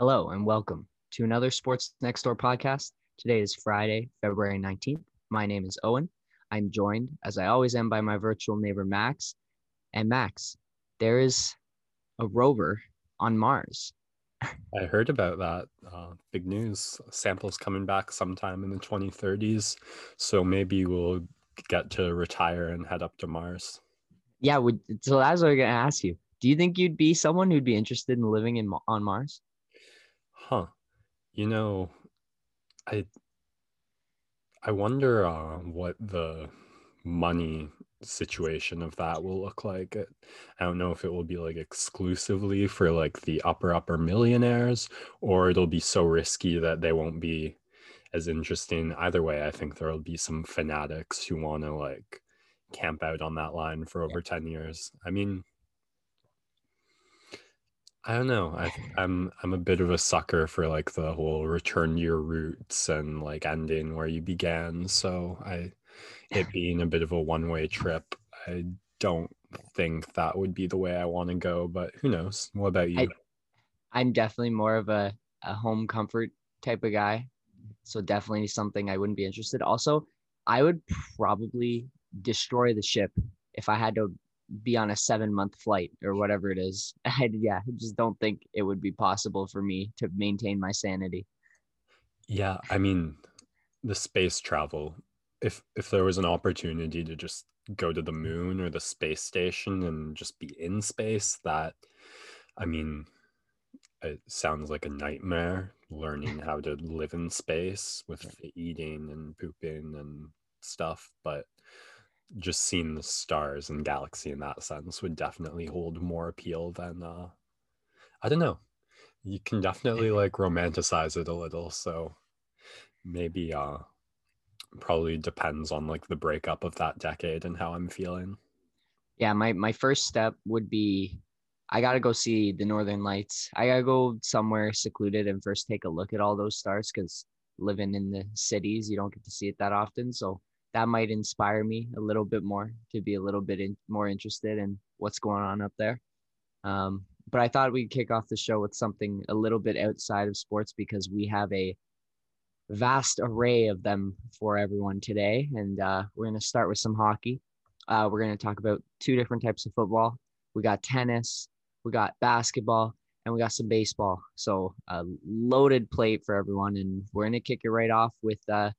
Hello and welcome to another Sports Next Door podcast. Today is Friday, February 19th. My name is Owen. I'm joined, as I always am, by my virtual neighbor Max. And Max, there is a rover on Mars. I heard about that. Uh, big news. Samples coming back sometime in the 2030s. So maybe we'll get to retire and head up to Mars. Yeah, would, so that's what I'm going to ask you. Do you think you'd be someone who'd be interested in living in on Mars? Huh. You know, I I wonder uh, what the money situation of that will look like. I don't know if it will be like exclusively for like the upper upper millionaires or it'll be so risky that they won't be as interesting. Either way, I think there'll be some fanatics who want to like camp out on that line for over 10 years. I mean, I don't know. I, I'm I'm a bit of a sucker for like the whole return to your roots and like ending where you began. So I, it being a bit of a one way trip, I don't think that would be the way I want to go. But who knows? What about you? I, I'm definitely more of a a home comfort type of guy. So definitely something I wouldn't be interested. Also, I would probably destroy the ship if I had to be on a seven month flight or whatever it is. I yeah, I just don't think it would be possible for me to maintain my sanity. Yeah, I mean, the space travel. If if there was an opportunity to just go to the moon or the space station and just be in space, that I mean, it sounds like a nightmare learning how to live in space with eating and pooping and stuff, but just seeing the stars and galaxy in that sense would definitely hold more appeal than uh I don't know. You can definitely like romanticize it a little. So maybe uh probably depends on like the breakup of that decade and how I'm feeling. Yeah, my my first step would be I gotta go see the Northern Lights. I gotta go somewhere secluded and first take a look at all those stars because living in the cities, you don't get to see it that often. So that might inspire me a little bit more to be a little bit in, more interested in what's going on up there. Um, but I thought we'd kick off the show with something a little bit outside of sports because we have a vast array of them for everyone today. And uh, we're going to start with some hockey. Uh, we're going to talk about two different types of football. We got tennis, we got basketball, and we got some baseball. So a loaded plate for everyone. And we're going to kick it right off with uh,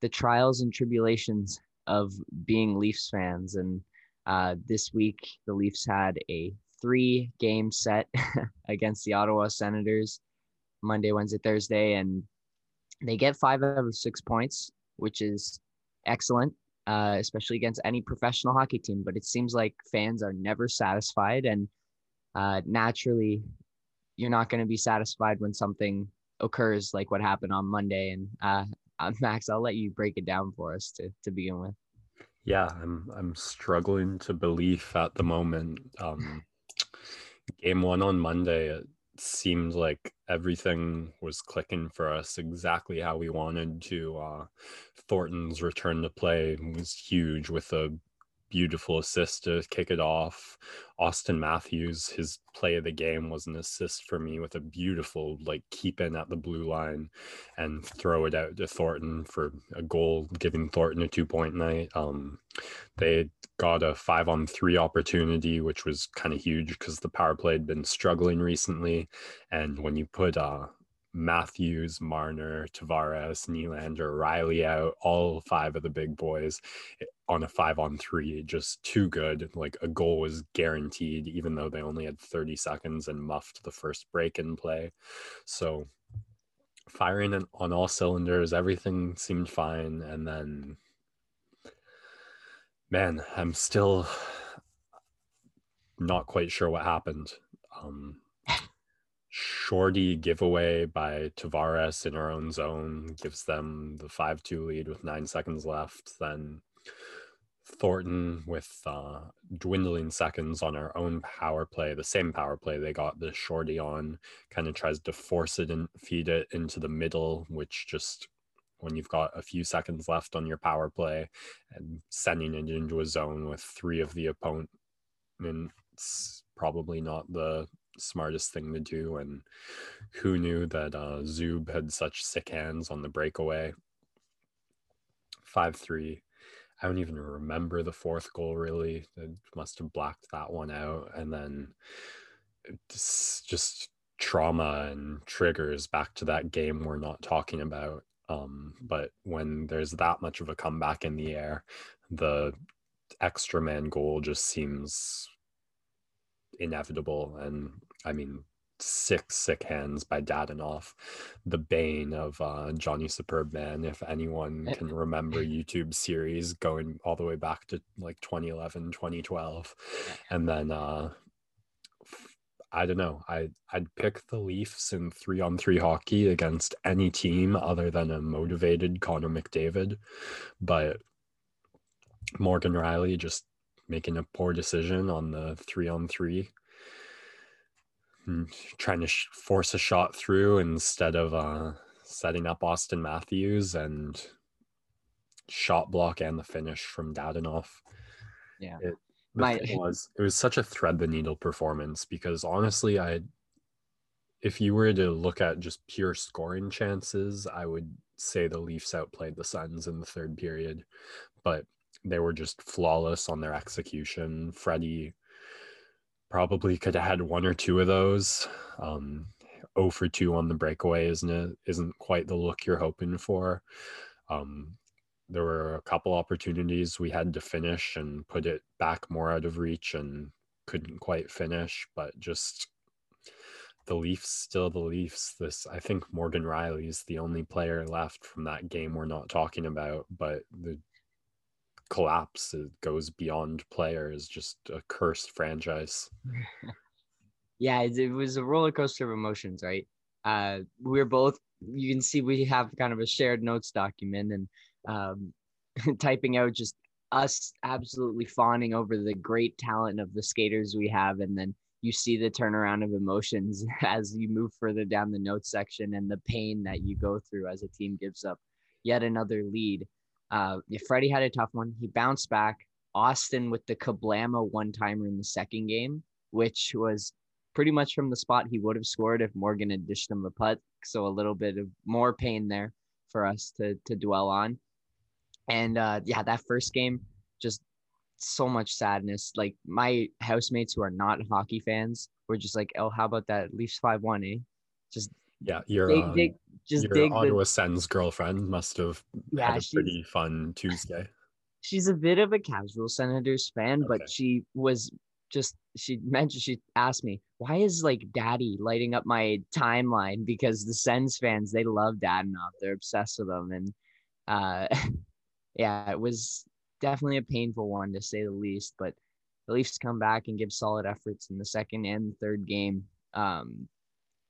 the trials and tribulations of being Leafs fans. And uh, this week, the Leafs had a three game set against the Ottawa Senators Monday, Wednesday, Thursday, and they get five out of six points, which is excellent, uh, especially against any professional hockey team. But it seems like fans are never satisfied. And uh, naturally, you're not going to be satisfied when something occurs like what happened on Monday. And uh, uh, Max, I'll let you break it down for us to to begin with. Yeah, I'm I'm struggling to believe at the moment. Um, game one on Monday, it seemed like everything was clicking for us exactly how we wanted to. Uh, Thornton's return to play was huge with a beautiful assist to kick it off. Austin Matthews, his play of the game was an assist for me with a beautiful like keep in at the blue line and throw it out to Thornton for a goal, giving Thornton a two point night. Um, they got a five on three opportunity, which was kind of huge because the power play had been struggling recently. And when you put uh, Matthews, Marner, Tavares, Nylander, Rielly out, all five of the big boys eh, on a five on three, just too good. Like a goal was guaranteed, even though they only had 30 seconds and muffed the first break in play. So firing on all cylinders, everything seemed fine. And then, man, I'm still not quite sure what happened. Um, shorty giveaway by Tavares in our own zone gives them the 5 2 lead with nine seconds left. Then Thornton with uh, dwindling seconds on our own power play, the same power play they got the shorty on, kind of tries to force it and feed it into the middle, which just when you've got a few seconds left on your power play and sending it into a zone with three of the opponents probably not the smartest thing to do. And who knew that uh, Zub had such sick hands on the breakaway? 5 3. I don't even remember the fourth goal really. I must have blacked that one out. And then just, just trauma and triggers back to that game we're not talking about. Um, but when there's that much of a comeback in the air, the extra man goal just seems inevitable. And I mean, six sick hands by Dadonov, the bane of uh, Johnny Superbman. If anyone eh. can remember YouTube series going all the way back to like 2011, 2012. And then uh, I don't know. I I'd pick the Leafs in three on three hockey against any team other than a motivated Connor McDavid, but Morgan Rielly just making a poor decision on the three on three, trying to sh- force a shot through instead of uh, setting up Austin Matthews and shot block and the finish from Dadonov. Yeah. It, My... was it was such a thread the needle performance because honestly I if you were to look at just pure scoring chances, I would say the Leafs outplayed the Sens in the third period. But they were just flawless on their execution. Freddie probably could have had one or two of those. Um, 0 for 2 on the breakaway isn't it? Isn't quite the look you're hoping for. Um, there were a couple opportunities we had to finish and put it back more out of reach and couldn't quite finish, but just the Leafs still the Leafs. This I think Morgan Rielly is the only player left from that game we're not talking about, but the collapse it goes beyond players, just a cursed franchise. yeah, it, was a roller coaster of emotions, right? Uh, we're both you can see we have kind of a shared notes document and um, typing out just us absolutely fawning over the great talent of the skaters we have and then you see the turnaround of emotions as you move further down the notes section and the pain that you go through as a team gives up yet another lead uh, Freddie had a tough one. He bounced back. Austin with the Kablama one timer in the second game, which was pretty much from the spot he would have scored if Morgan had dished him the putt. So a little bit of more pain there for us to to dwell on. And uh, yeah, that first game, just so much sadness. Like my housemates who are not hockey fans were just like, "Oh, how about that Leafs five one, eh?" Just yeah, your dig, um, dig, just your dig Ottawa the... Sens girlfriend must have yeah, had a pretty fun Tuesday. She's a bit of a casual Senators fan, okay. but she was just she mentioned she asked me why is like daddy lighting up my timeline because the Sens fans they love Dadonov they're obsessed with him and uh yeah it was definitely a painful one to say the least but the Leafs come back and give solid efforts in the second and third game um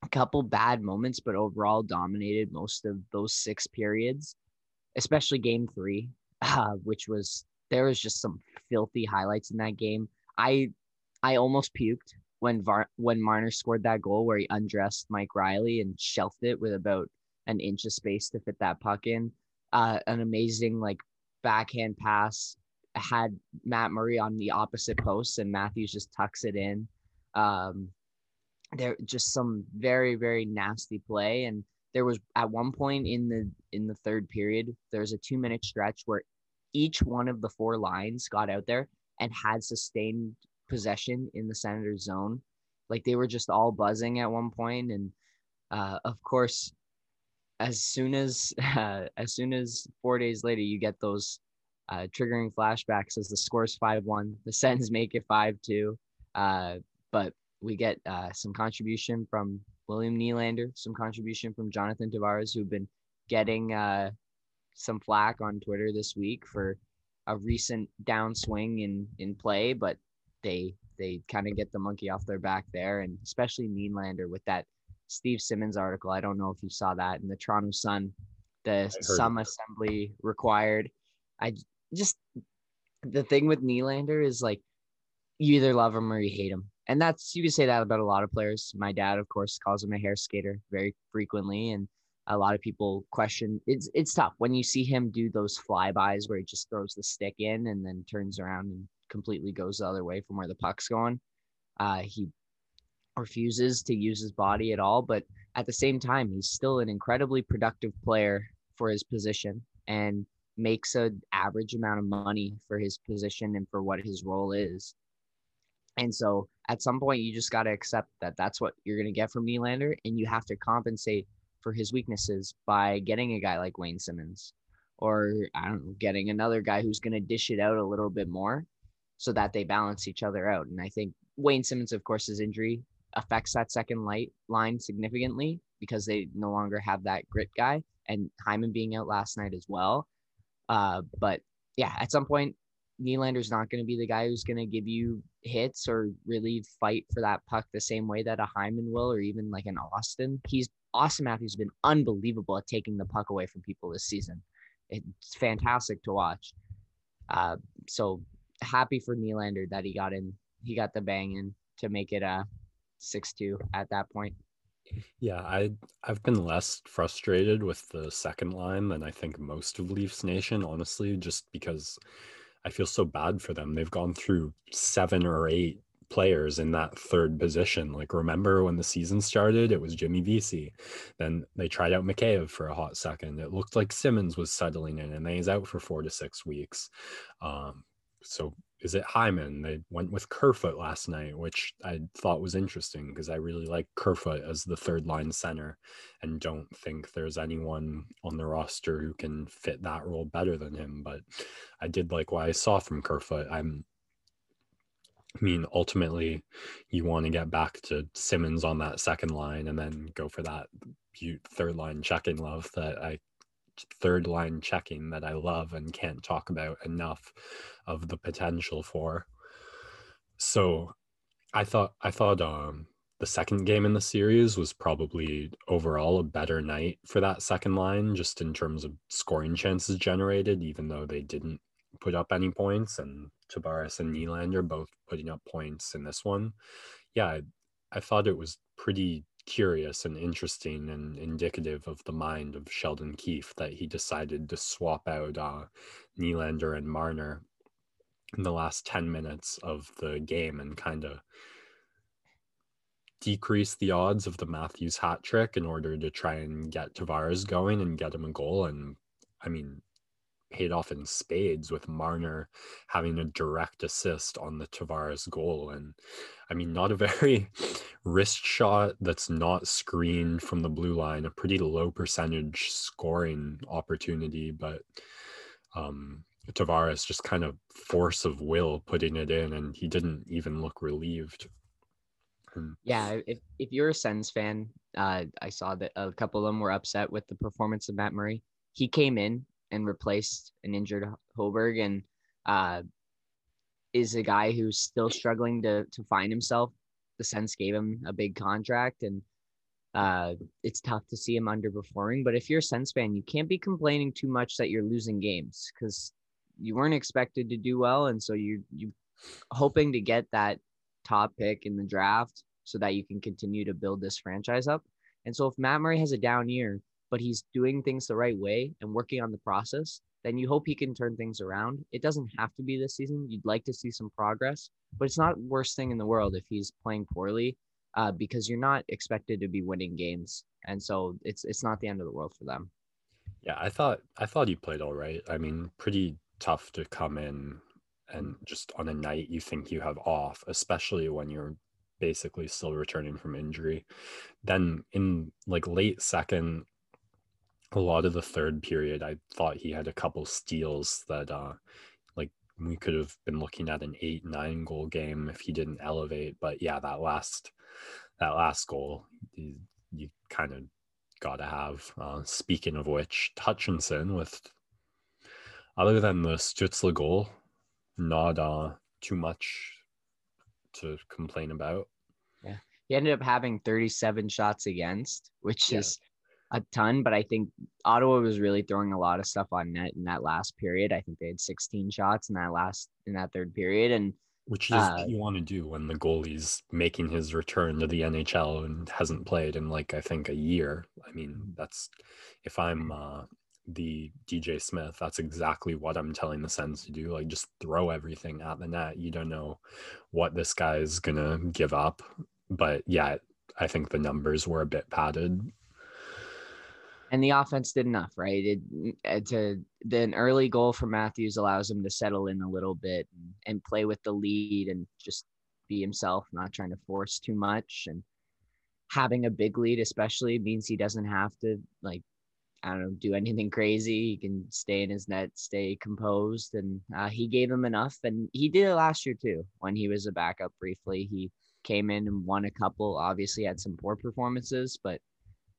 a couple bad moments, but overall dominated most of those six periods, especially game three, uh, which was there was just some filthy highlights in that game. I I almost puked when Var, when Marner scored that goal where he undressed Mike Reilly and shelved it with about an inch of space to fit that puck in. Uh, an amazing like backhand pass had Matt Murray on the opposite post and Matthews just tucks it in. Um, there just some very very nasty play and there was at one point in the in the third period there's a two minute stretch where each one of the four lines got out there and had sustained possession in the senators zone. Like they were just all buzzing at one point and uh, of course as soon as uh, as soon as four days later you get those uh, triggering flashbacks as the score's 5-1 the sens make it 5-2 uh, but we get uh, some contribution from William Nylander, some contribution from Jonathan Tavares, who've been getting uh, some flack on Twitter this week for a recent downswing in in play, but they they kind of get the monkey off their back there, and especially Nylander with that Steve Simmons article. I don't know if you saw that in the Toronto Sun, the some assembly required. I just the thing with Nylander is like you either love him or you hate him and that's you can say that about a lot of players. My dad, of course, calls him a hair skater very frequently, and a lot of people question. It's it's tough when you see him do those flybys where he just throws the stick in and then turns around and completely goes the other way from where the puck's going. Uh, he refuses to use his body at all. But at the same time, he's still an incredibly productive player for his position and makes an average amount of money for his position and for what his role is. And so at some point, you just got to accept that that's what you're going to get from Nylander, and you have to compensate for his weaknesses by getting a guy like Wayne Simmonds, or I don't know, getting another guy who's going to dish it out a little bit more so that they balance each other out. And I think Wayne Simmonds, of course, his injury affects that second light line significantly because they no longer have that grit guy and Hyman being out last night as well. Uh, but yeah, at some point, Nylander's not going to be the guy who's going to give you hits or really fight for that puck the same way that a Hyman will, or even like an Austin. He's Austin Matthews has been unbelievable at taking the puck away from people this season. It's fantastic to watch. Uh, so happy for Nylander that he got in, he got the bang in to make it a six two at that point. Yeah, I I've been less frustrated with the second line than I think most of Leafs Nation, honestly, just because I feel so bad for them. They've gone through seven or eight players in that third position. Like remember when the season started, it was Jimmy Vesey. Then they tried out Mikheyev for a hot second. It looked like Simmonds was settling in, and then he's out for four to six weeks. Um, so is it Hyman? They went with Kerfoot last night, which I thought was interesting because I really like Kerfoot as the third line center and don't think there's anyone on the roster who can fit that role better than him. But I did like what I saw from Kerfoot. I'm I mean, ultimately, you want to get back to Simmonds on that second line and then go for that third line checking love that I third line checking that I love and can't talk about enough of the potential for. So I thought I thought um the second game in the series was probably overall a better night for that second line, just in terms of scoring chances generated, even though they didn't put up any points. And Tavares and Nylander both putting up points in this one. Yeah, I, I thought it was pretty curious and interesting and indicative of the mind of Sheldon Keefe that he decided to swap out uh, Nylander and Marner in the last 10 minutes of the game and kind of decrease the odds of the Matthews hat trick in order to try and get Tavares going and get him a goal. And I mean, paid off in spades with Marner having a direct assist on the Tavares goal. And I mean, not a very wrist shot that's not screened from the blue line, a pretty low percentage scoring opportunity, but um, Tavares just kind of force of will putting it in, and he didn't even look relieved. Yeah, if, if you're a Sens fan, uh, I saw that a couple of them were upset with the performance of Matt Murray. He came in and replaced an injured Hogberg and uh, is a guy who's still struggling to to find himself. The Sens gave him a big contract and uh, it's tough to see him underperforming. But if you're a Sens fan, you can't be complaining too much that you're losing games because you weren't expected to do well, and so you you hoping to get that top pick in the draft so that you can continue to build this franchise up. And so if Matt Murray has a down year, but he's doing things the right way and working on the process, then you hope he can turn things around. It doesn't have to be this season. You'd like to see some progress, but it's not worst thing in the world if he's playing poorly uh, because you're not expected to be winning games. And so it's it's not the end of the world for them. Yeah, I thought I thought he played all right. I mean, pretty tough to come in and just on a night you think you have off, especially when you're basically still returning from injury. Then in like late second, a lot of the third period, I thought he had a couple steals that uh like we could have been looking at an eight, nine goal game if he didn't elevate. But yeah, that last that last goal, you, you kind of got to have. Uh, speaking of which, Hutchinson with other than the Stützle goal, not uh, too much to complain about. Yeah, he ended up having 37 shots against, which yeah. is a ton, but I think Ottawa was really throwing a lot of stuff on net in that last period. I think they had 16 shots in that last in that third period, and which is uh, what you want to do when the goalie's making his return to the NHL and hasn't played in like I think a year. I mean, mm-hmm. that's if I'm uh, the DJ Smith, that's exactly what I'm telling the Sens to do. Like just throw everything at the net. You don't know what this guy's gonna give up but yeah, I think the numbers were a bit padded. And the offense did enough, right? It, it's a then early goal for Matthews allows him to settle in a little bit and, and play with the lead and just be himself, not trying to force too much. And having a big lead, especially, means he doesn't have to like I don't know, do anything crazy. He can stay in his net, stay composed, and uh, he gave him enough. And he did it last year too. When he was a backup briefly, he came in and won a couple. Obviously, had some poor performances, but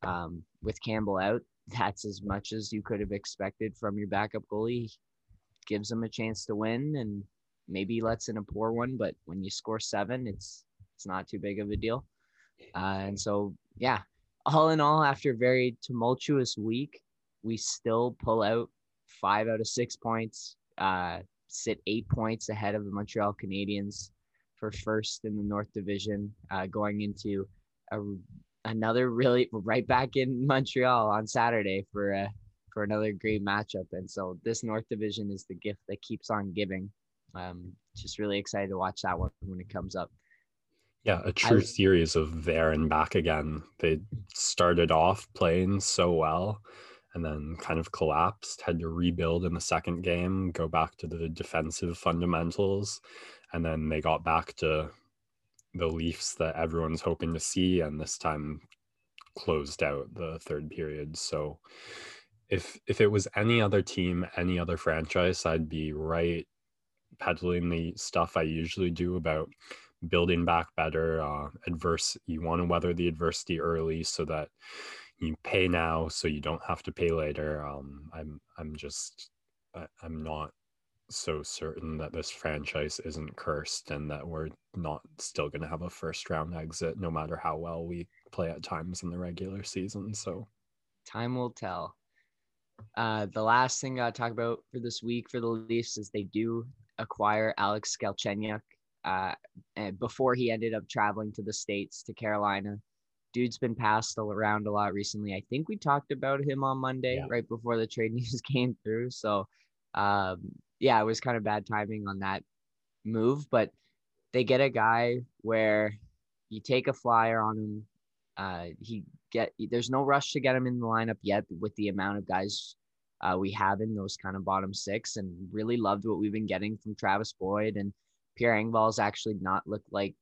um, with Campbell out, that's as much as you could have expected from your backup goalie. Gives him a chance to win, and maybe lets in a poor one. But when you score seven, it's it's not too big of a deal. Uh, and so, yeah, all in all, after a very tumultuous week, we still pull out five out of six points, uh, sit eight points ahead of the Montreal Canadiens for first in the North Division, uh, going into a, another really right back in Montreal on Saturday for a for another great matchup. And so this North Division is the gift that keeps on giving. Um, just really excited to watch that one when it comes up. Yeah, a true I, series of there and back again. They started off playing so well and then kind of collapsed, had to rebuild in the second game, go back to the defensive fundamentals, and then they got back to the Leafs that everyone's hoping to see, and this time closed out the third period. So if if it was any other team, any other franchise, I'd be right peddling the stuff I usually do about building back better uh, adverse you want to weather the adversity early so that you pay now so you don't have to pay later um, i'm i'm just I, i'm not so certain that this franchise isn't cursed and that we're not still going to have a first round exit no matter how well we play at times in the regular season so time will tell uh, the last thing i talk about for this week for the leafs is they do acquire alex galchenyuk uh, before he ended up traveling to the states to Carolina. Dude's been passed around a lot recently. I think we talked about him on Monday, yeah. right before the trade news came through. So, um, yeah, it was kind of bad timing on that move, but they get a guy where you take a flyer on him. Uh, he get there's no rush to get him in the lineup yet with the amount of guys uh, we have in those kind of bottom six, and really loved what we've been getting from Travis Boyd and Pierre Engvall's actually not looked like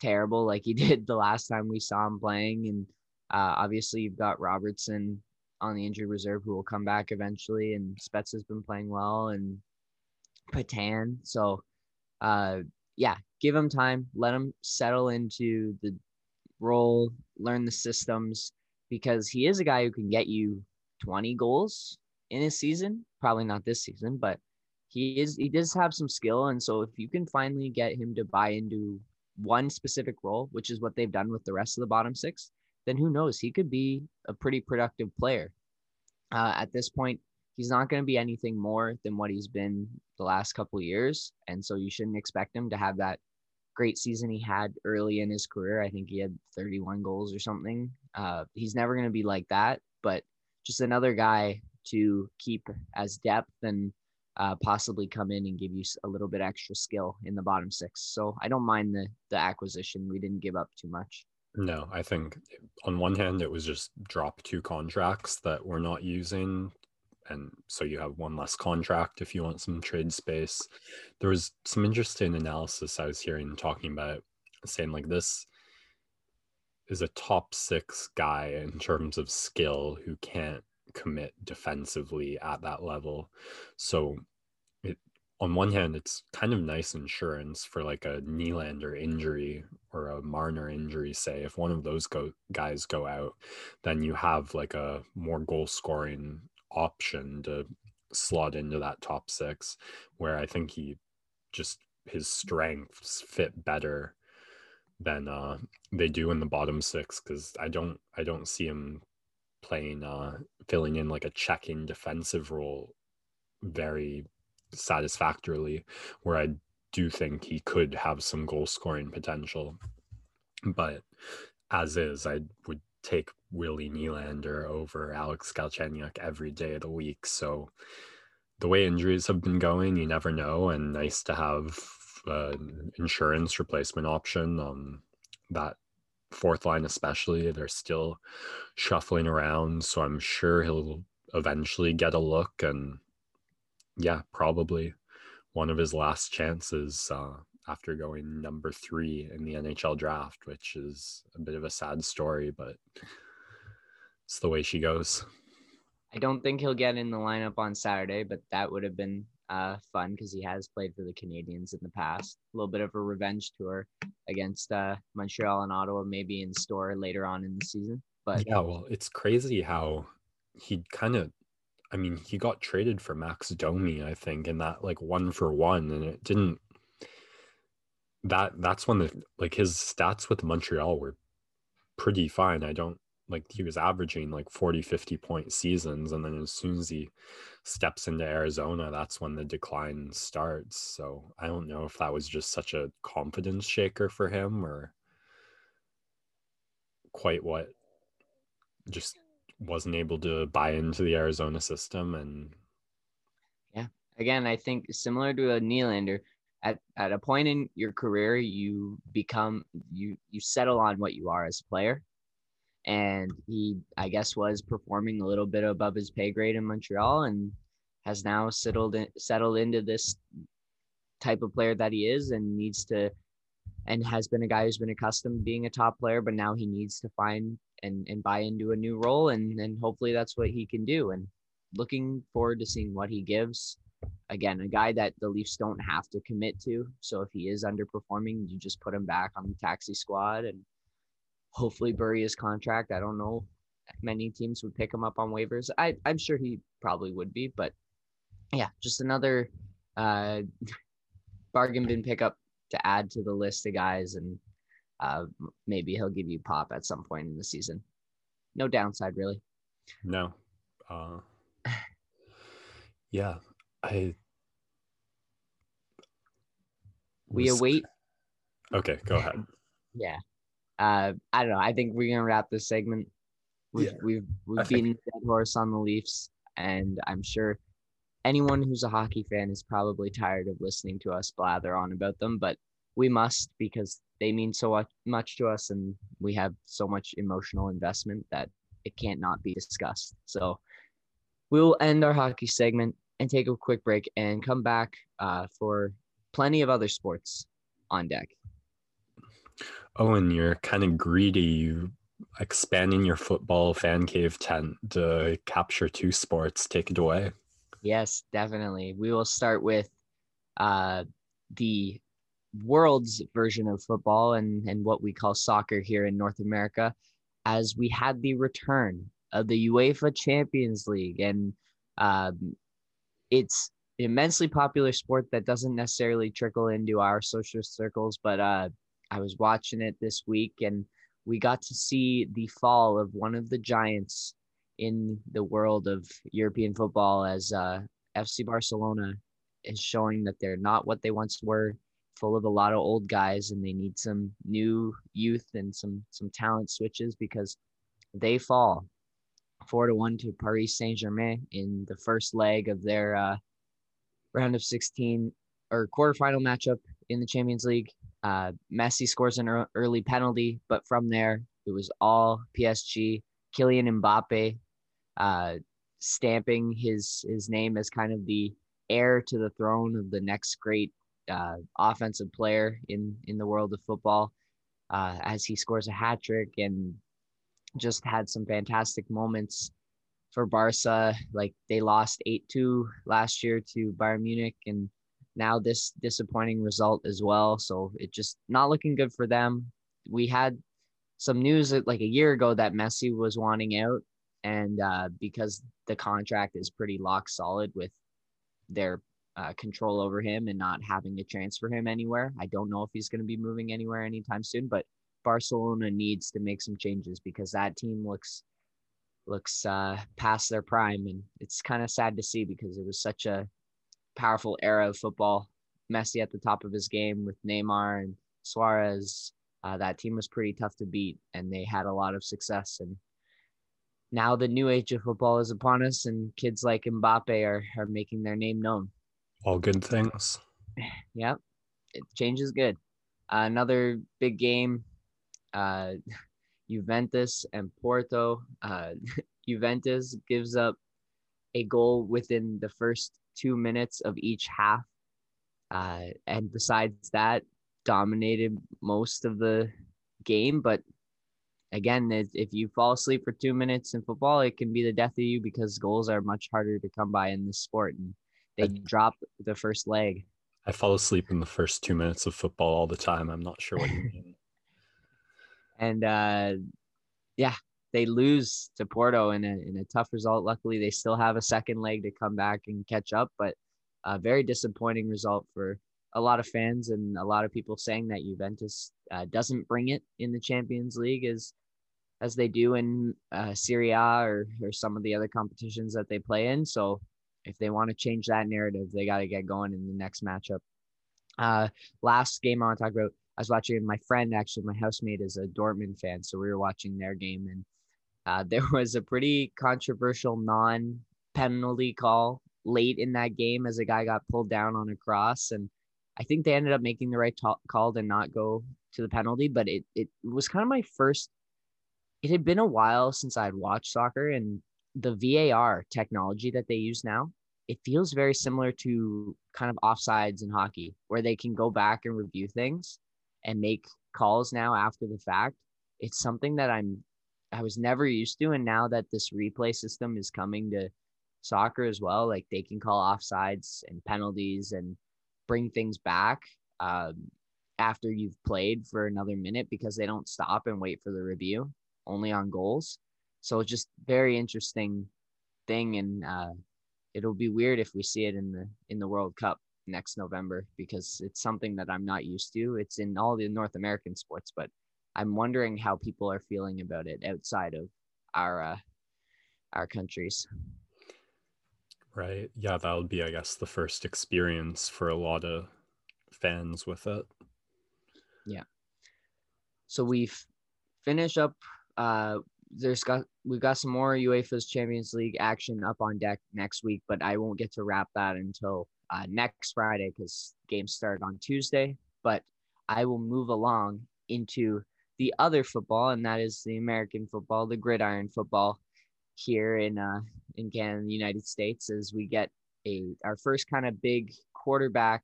terrible like he did the last time we saw him playing. And uh, obviously, you've got Robertson on the injury reserve who will come back eventually, and Spets has been playing well, and Petan. So, uh, yeah, give him time, let him settle into the role, learn the systems, because he is a guy who can get you 20 goals in a season. Probably not this season, but he is he does have some skill and so if you can finally get him to buy into one specific role which is what they've done with the rest of the bottom six then who knows he could be a pretty productive player uh, at this point he's not going to be anything more than what he's been the last couple years and so you shouldn't expect him to have that great season he had early in his career i think he had 31 goals or something uh, he's never going to be like that but just another guy to keep as depth and uh, possibly come in and give you a little bit extra skill in the bottom six. So I don't mind the the acquisition. We didn't give up too much. No, I think on one hand it was just drop two contracts that we're not using and so you have one less contract if you want some trade space. There was some interesting analysis I was hearing talking about saying like this is a top 6 guy in terms of skill who can't commit defensively at that level. So it on one hand, it's kind of nice insurance for like a Nylander injury or a Marner injury. Say if one of those go guys go out, then you have like a more goal scoring option to slot into that top six. Where I think he just his strengths fit better than uh, they do in the bottom six because I don't I don't see him playing uh filling in like a checking defensive role very satisfactorily where I do think he could have some goal scoring potential but as is I would take Willie Nylander over Alex Galchenyuk every day of the week. So the way injuries have been going you never know and nice to have an insurance replacement option um that fourth line especially. They're still shuffling around so i'm sure he'll eventually get a look and yeah probably one of his last chances uh, after going number three in the nhl draft which is a bit of a sad story but it's the way she goes i don't think he'll get in the lineup on saturday but that would have been uh, fun because he has played for the Canadiens in the past. A little bit of a revenge tour against uh, Montreal and Ottawa, maybe in store later on in the season. But yeah, well, it's crazy how he kind of, I mean, he got traded for Max Domi, I think, in that like one for one, and it didn't. That that's when the like his stats with Montreal were pretty fine. I don't like he was averaging like 40 50 point seasons and then as soon as he steps into arizona that's when the decline starts so i don't know if that was just such a confidence shaker for him or quite what just wasn't able to buy into the arizona system and yeah again i think similar to a Nylander at, at a point in your career you become you you settle on what you are as a player. And he I guess was performing a little bit above his pay grade in Montreal and has now settled in, settled into this type of player that he is and needs to and has been a guy who's been accustomed to being a top player but now he needs to find and and buy into a new role and and hopefully that's what he can do. And looking forward to seeing what he gives again a guy that the Leafs don't have to commit to so if he is underperforming you just put him back on the taxi squad and hopefully bury his contract. I don't know many teams would pick him up on waivers. I, I'm sure he probably would be, but yeah, just another uh, bargain bin pickup to add to the list of guys, and uh, maybe he'll give you pop at some point in the season. No downside, really. No. Uh, yeah, I. We await. Okay, go ahead. Yeah, uh, I don't know. I think we're gonna wrap this segment. We've Yeah, we've we've think- beaten the dead horse on the Leafs, and I'm sure anyone who's a hockey fan is probably tired of listening to us blather on about them. But we must because they mean so much much to us, and we have so much emotional investment that it can't not be discussed. So we'll end our hockey segment and take a quick break and come back uh, for plenty of other sports on deck. Oh, and you're kind of greedy. You expanding your football fan cave tent to capture two sports. Take it away. Yes, definitely. We will start with uh, the world's version of football and, and what we call soccer here in North America, as we had the return of the UEFA Champions League. And um, it's immensely popular sport that doesn't necessarily trickle into our social circles, but uh, I was watching it this week and we got to see the fall of one of the giants in the world of European football as uh, FC Barcelona is showing that they're not what they once were, full of a lot of old guys, and they need some new youth and some some talent switches because they fall four to one to Paris Saint Germain in the first leg of their uh, round of 16 or quarterfinal matchup in the Champions League. Uh, Messi scores an early penalty, but from there it was all PSG. Kylian Mbappe uh, stamping his his name as kind of the heir to the throne of the next great uh, offensive player in in the world of football, uh, as he scores a hat trick and just had some fantastic moments for Barca. Like they lost eight two last year to Bayern Munich, and now this disappointing result as well. So it just not looking good for them. We had some news that like a year ago that Messi was wanting out, and uh, because the contract is pretty lock solid with their uh, control over him and not having to transfer him anywhere. I don't know if he's going to be moving anywhere anytime soon, but Barcelona needs to make some changes because that team looks looks uh, past their prime, and it's kind of sad to see because it was such a powerful era of football. Messi at the top of his game with Neymar and Suarez. Uh, that team was pretty tough to beat, and they had a lot of success. And now the new age of football is upon us, and kids like Mbappe are are making their name known. All good things. Yep, it, change is good. Uh, another big game uh, Juventus and Porto. Uh, Juventus gives up a goal within the first two minutes of each half. Uh, and besides that, dominated most of the game. But again, if you fall asleep for two minutes in football, it can be the death of you because goals are much harder to come by in this sport. And they I, drop the first leg. I fall asleep in the first two minutes of football all the time. I'm not sure what you mean. And uh, yeah, they lose to Porto in a, in a tough result. Luckily, they still have a second leg to come back and catch up, but a very disappointing result for a lot of fans and a lot of people saying that Juventus uh, doesn't bring it in the Champions League as as they do in uh, Serie A or, or some of the other competitions that they play in. So if they want to change that narrative, they got to get going in the next matchup. Uh, last game I want to talk about, I was watching my friend, actually, my housemate is a Dortmund fan. So we were watching their game and uh, there was a pretty controversial non penalty call late in that game as a guy got pulled down on a cross. And I think they ended up making the right t- call to not go to the penalty, but it, it was kind of my first. It had been a while since I'd watched soccer, and the VAR technology that they use now, it feels very similar to kind of offsides in hockey, where they can go back and review things and make calls now after the fact. It's something that I'm I was never used to, and now that this replay system is coming to soccer as well, like they can call offsides and penalties and bring things back um, after you've played for another minute because they don't stop and wait for the review only on goals. So it's just very interesting thing, and uh, it'll be weird if we see it in the in the World Cup next November because it's something that I'm not used to. It's in all the North American sports, but I'm wondering how people are feeling about it outside of our uh, our countries. Right. Yeah, that would be, I guess, the first experience for a lot of fans with it. Yeah. So we've finished up. Uh, there's got we've got some more UEFA's Champions League action up on deck next week, but I won't get to wrap that until uh, next Friday because games start on Tuesday. But I will move along into the other football, and that is the American football, the gridiron football here in uh, in Canada, the United States, as we get a our first kind of big quarterback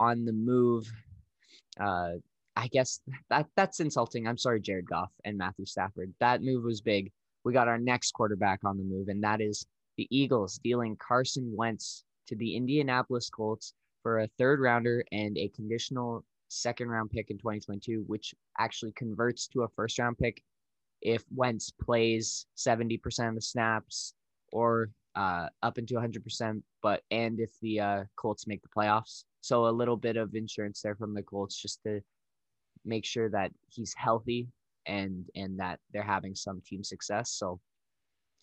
on the move. Uh, I guess that that's insulting. I'm sorry, Jared Goff and Matthew Stafford. That move was big. We got our next quarterback on the move, and that is the Eagles dealing Carson Wentz to the Indianapolis Colts for a third rounder and a conditional second round pick in 2022, which actually converts to a first round pick if Wentz plays 70% of the snaps or uh, up into 100%, but and if the uh, Colts make the playoffs. So a little bit of insurance there from the Colts just to make sure that he's healthy and and that they're having some team success. So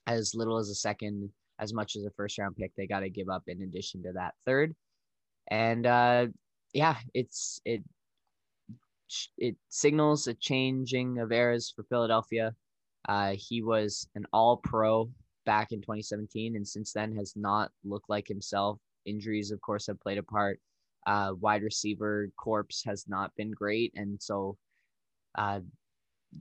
as little as a second, as much as a first round pick, they got to give up in addition to that third. And uh, yeah, it's it it signals a changing of eras for Philadelphia. Uh, he was an All Pro back in 2017, and since then has not looked like himself. Injuries, of course, have played a part. Uh, wide receiver corps has not been great, and so uh,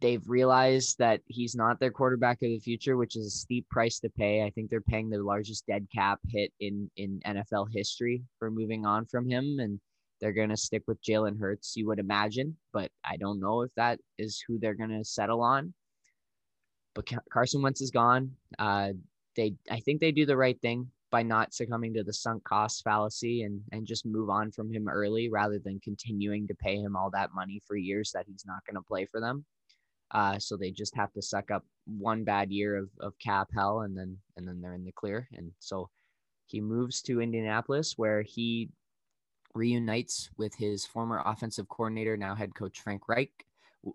they've realized that he's not their quarterback of the future, which is a steep price to pay. I think they're paying the largest dead cap hit in in NFL history for moving on from him, and they're going to stick with Jalen Hurts, you would imagine, but I don't know if that is who they're going to settle on. But Carson Wentz is gone. Uh, they, I think they do the right thing by not succumbing to the sunk cost fallacy and and just move on from him early rather than continuing to pay him all that money for years that he's not going to play for them. Uh, so they just have to suck up one bad year of, of cap hell and then and then they're in the clear. And so he moves to Indianapolis where he reunites with his former offensive coordinator, now head coach Frank Reich,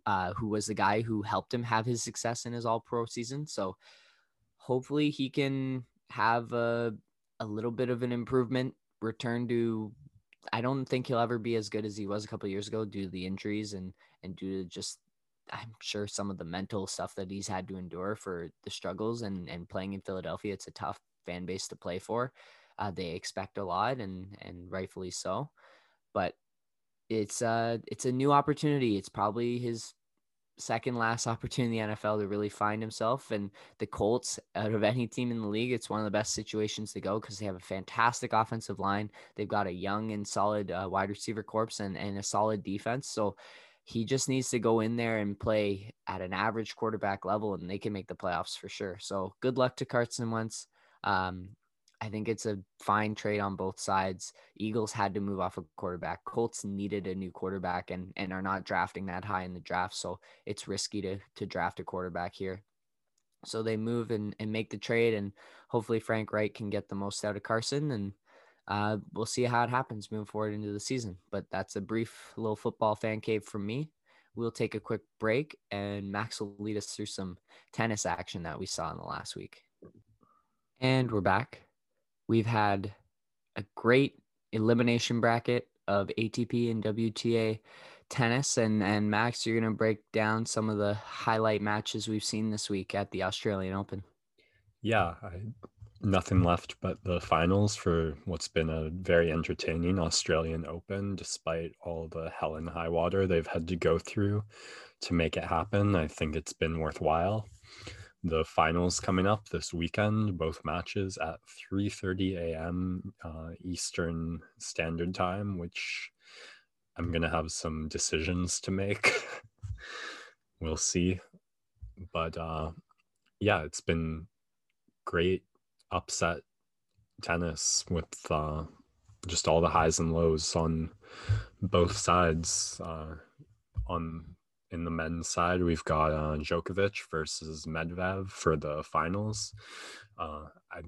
uh, who was the guy who helped him have his success in his All Pro season. So hopefully he can have a a little bit of an improvement, return to. I don't think he'll ever be as good as he was a couple years ago due to the injuries and and due to just I'm sure some of the mental stuff that he's had to endure for the struggles and and playing in Philadelphia. It's a tough fan base to play for. Uh, they expect a lot, and and rightfully so. But it's uh it's a new opportunity. It's probably his second last opportunity in the NFL to really find himself. And the Colts, out of any team in the league, it's one of the best situations to go because they have a fantastic offensive line. They've got a young and solid uh, wide receiver corps and, and a solid defense. So he just needs to go in there and play at an average quarterback level, and they can make the playoffs for sure. So good luck to Carson Wentz. Um, I think it's a fine trade on both sides. Eagles had to move off a quarterback. Colts needed a new quarterback and and are not drafting that high in the draft, so it's risky to to draft a quarterback here. So they move and, and make the trade, and hopefully Frank Reich can get the most out of Carson, and uh, we'll see how it happens moving forward into the season. But that's a brief little football fan cave from me. We'll take a quick break, and Max will lead us through some tennis action that we saw in the last week. And we're back we've had a great elimination bracket of ATP and WTA tennis. And, and Max, you're going to break down some of the highlight matches we've seen this week at the Australian Open. Yeah, I, nothing left but the finals for what's been a very entertaining Australian Open, despite all the hell and high water they've had to go through to make it happen. I think it's been worthwhile. The finals coming up this weekend both matches at 3.30 a.m uh, eastern standard time which i'm gonna have some decisions to make. We'll see. But uh, yeah it's been great upset tennis with uh, just all the highs and lows on both sides uh, on in the men's side, we've got uh, Djokovic versus Medvedev for the finals. Uh, I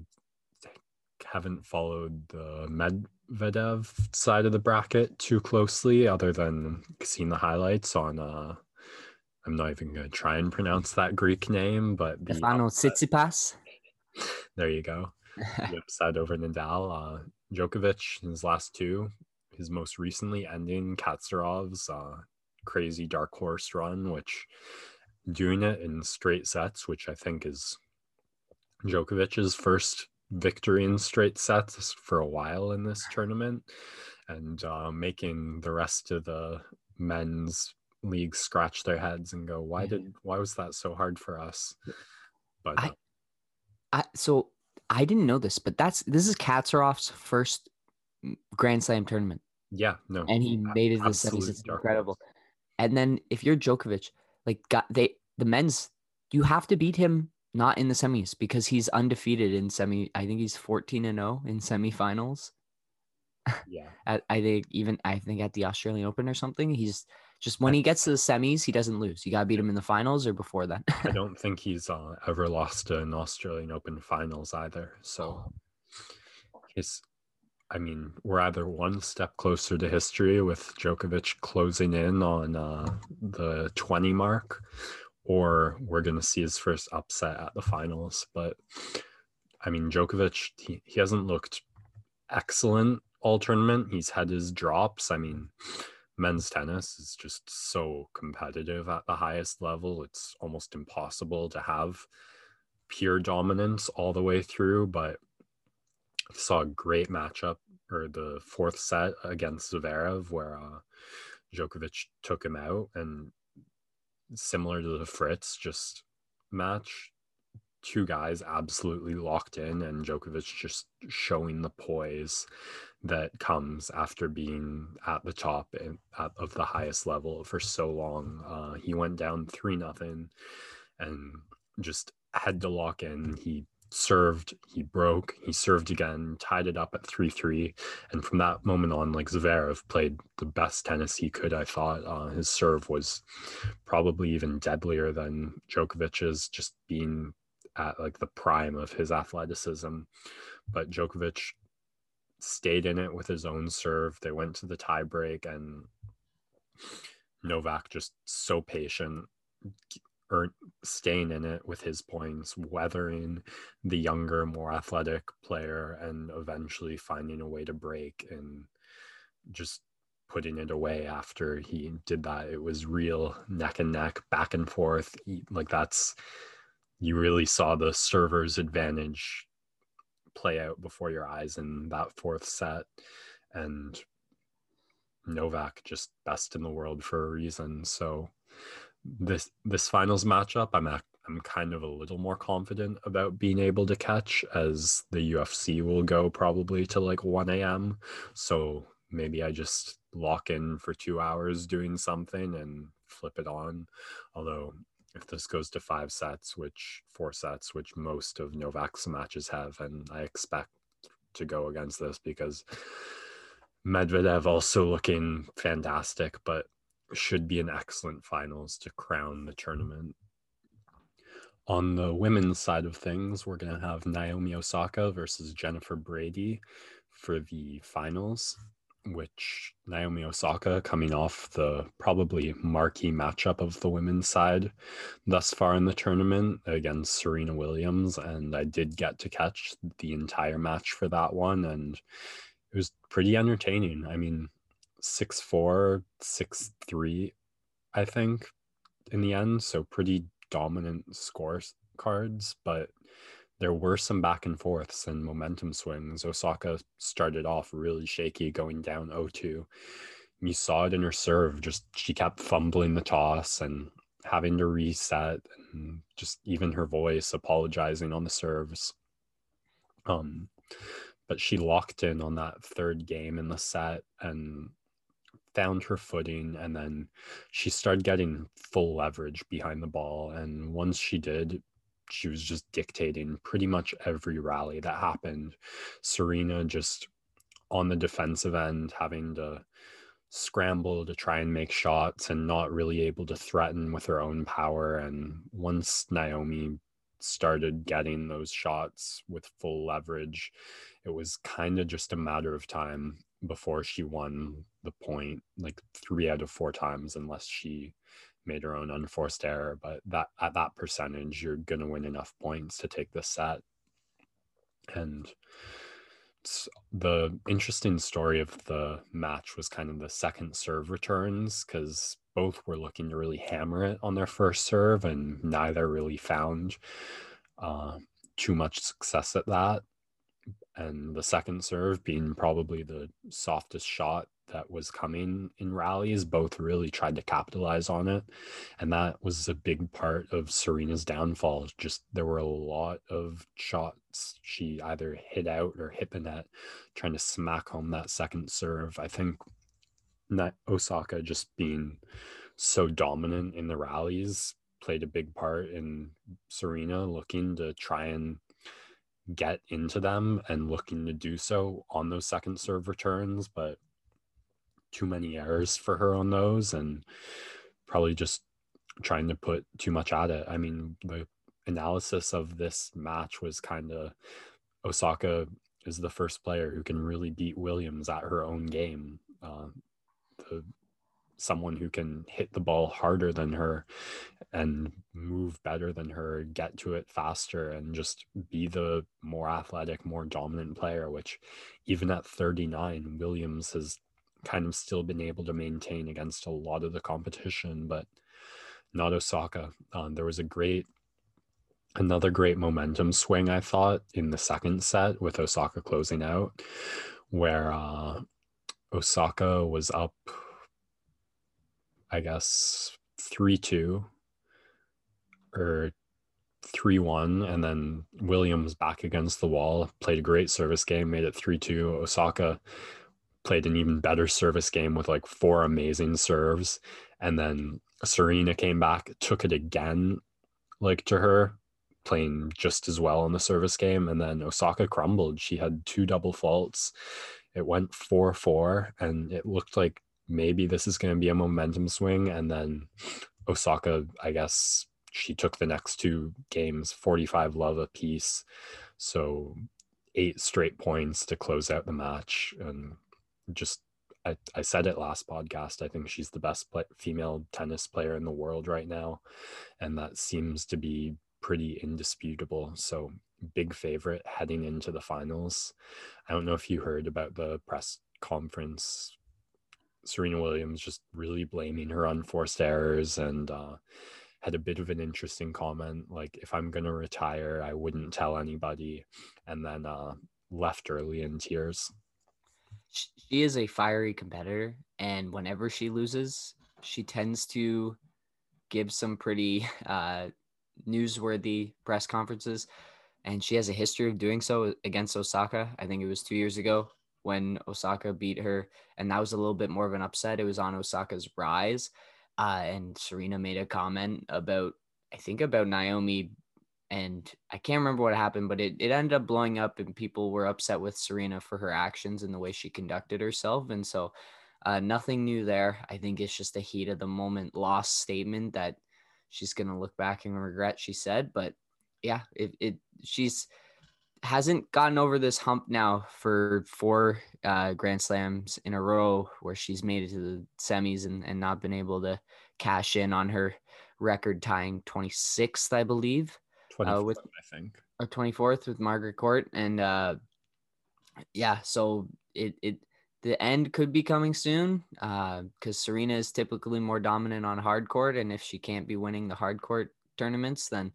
haven't followed the Medvedev side of the bracket too closely, other than seeing the highlights on. Uh, I'm not even going to try and pronounce that Greek name, but the final Tsitsipas. There you go. the upside over Nadal. Uh, Djokovic, his last two, his most recently ending Karatsev's uh, crazy dark horse run, which doing it in straight sets, which I think is Djokovic's first victory in straight sets for a while in this tournament, and uh, making the rest of the men's league scratch their heads and go, "Why did? Why was that so hard for us?" But uh, I so I didn't know this, but that's this is Karatsev's first Grand Slam tournament. Yeah, no, and he made it to the semis. It's incredible. And then if you're Djokovic, like got they the men's, you have to beat him not in the semis because he's undefeated in semi. I think he's 14 and 0 in semifinals. Yeah. at, I think even I think at the Australian Open or something, he's just when he gets to the semis, he doesn't lose. You got to beat him in the finals or before that. I don't think he's uh, ever lost an Australian Open finals either. So oh. his I mean, we're either one step closer to history with Djokovic closing in on uh, the 20 mark, or we're going to see his first upset at the finals. But I mean, Djokovic, he, he hasn't looked excellent all tournament. He's had his drops. I mean, men's tennis is just so competitive at the highest level. It's almost impossible to have pure dominance all the way through, but saw a great matchup or the fourth set against Zverev where uh, Djokovic took him out and similar to the Fritz just match two guys absolutely locked in and Djokovic just showing the poise that comes after being at the top and at, of the highest level for so long. Uh, he went down three nothing and just had to lock in. He served, he broke, he served again, tied it up at 3 3. And from that moment on, like Zverev played the best tennis he could, I thought. Uh, his serve was probably even deadlier than Djokovic's, just being at like the prime of his athleticism. But Djokovic stayed in it with his own serve. They went to the tiebreak, and Novak just so patient, or staying in it with his points, weathering the younger, more athletic player, and eventually finding a way to break and just putting it away after he did that. It was real neck and neck, back and forth. Like that's, you really saw the server's advantage play out before your eyes in that fourth set. And Novak just best in the world for a reason. So this this finals matchup, I'm I'm kind of a little more confident about being able to catch as the UFC will go probably to like 1 a.m. So maybe I just lock in for two hours doing something and flip it on. Although if this goes to five sets, which four sets, which most of Novak's matches have, and I expect to go against this because Medvedev also looking fantastic, but should be an excellent finals to crown the tournament. On the women's side of things, we're going to have Naomi Osaka versus Jennifer Brady for the finals which Naomi Osaka coming off the probably marquee matchup of the women's side thus far in the tournament against Serena Williams. And I did get to catch the entire match for that one. And it was pretty entertaining. I mean, 6 4, 6 3, I think, in the end. So pretty dominant scores cards, but there were some back and forths and momentum swings. Osaka started off really shaky, going down 0-2. You saw it in her serve. Just she kept fumbling the toss and having to reset, and just even her voice apologizing on the serves. Um, but she locked in on that third game in the set and found her footing and then she started getting full leverage behind the ball and once she did she was just dictating pretty much every rally that happened. Serena just on the defensive end, having to scramble to try and make shots and not really able to threaten with her own power. And once Naomi started getting those shots with full leverage, it was kind of just a matter of time before she won the point, like three out of four times, unless she made her own unforced error, but that at that percentage, you're gonna win enough points to take the set. And the interesting story of the match was kind of the second serve returns because both were looking to really hammer it on their first serve, and neither really found uh, too much success at that. And the second serve being probably the softest shot that was coming in rallies both really tried to capitalize on it and that was a big part of serena's downfall. Just there were a lot of shots she either hit out or hit the net trying to smack home that second serve. I think that osaka just being so dominant in the rallies played a big part in serena looking to try and get into them and looking to do so on those second serve returns but too many errors for her on those and probably just trying to put too much at it. I mean, the analysis of this match was kind of Osaka is the first player who can really beat Williams at her own game. Uh, the, someone who can hit the ball harder than her and move better than her, get to it faster, and just be the more athletic, more dominant player, which even at 39, Williams has kind of still been able to maintain against a lot of the competition, but not Osaka. Um, there was a great, another great momentum swing, I thought, in the second set with Osaka closing out, where uh, Osaka was up, I guess, 3 2 or 3 1. And then Williams back against the wall, played a great service game, made it 3 2. Osaka played an even better service game with like four amazing serves. And then Serena came back, took it again, like to her, playing just as well in the service game. And then Osaka crumbled. She had two double faults. It went 4 4, and it looked like maybe this is going to be a momentum swing. And then Osaka, I guess she took the next two games 45 love a piece. So eight straight points to close out the match. And just I, I said it last podcast. I think she's the best play, female tennis player in the world right now. And that seems to be pretty indisputable. So, big favorite heading into the finals. I don't know if you heard about the press conference. Serena Williams just really blaming her unforced errors and uh, had a bit of an interesting comment like, if I'm going to retire, I wouldn't tell anybody. And then uh, left early in tears she is a fiery competitor and whenever she loses she tends to give some pretty uh, newsworthy press conferences, and she has a history of doing so against Osaka. I think it was two years ago when Osaka beat her, and that was a little bit more of an upset. It was on Osaka's rise, uh, and Serena made a comment about I think about Naomi, and I can't remember what happened, but it, it ended up blowing up, and people were upset with Serena for her actions and the way she conducted herself, and so. Uh, nothing new there. I think it's just a heat of the moment loss statement that she's gonna look back and regret she said. But yeah, it, it she's hasn't gotten over this hump now for four uh, Grand Slams in a row where she's made it to the semis and, and not been able to cash in on her record tying 26th, I believe. 24th, uh, with, I think. Or 24th with Margaret Court. And uh, yeah, so it, it, the end could be coming soon Uh, because uh, Serena is typically more dominant on hard court. And if she can't be winning the hard court tournaments, then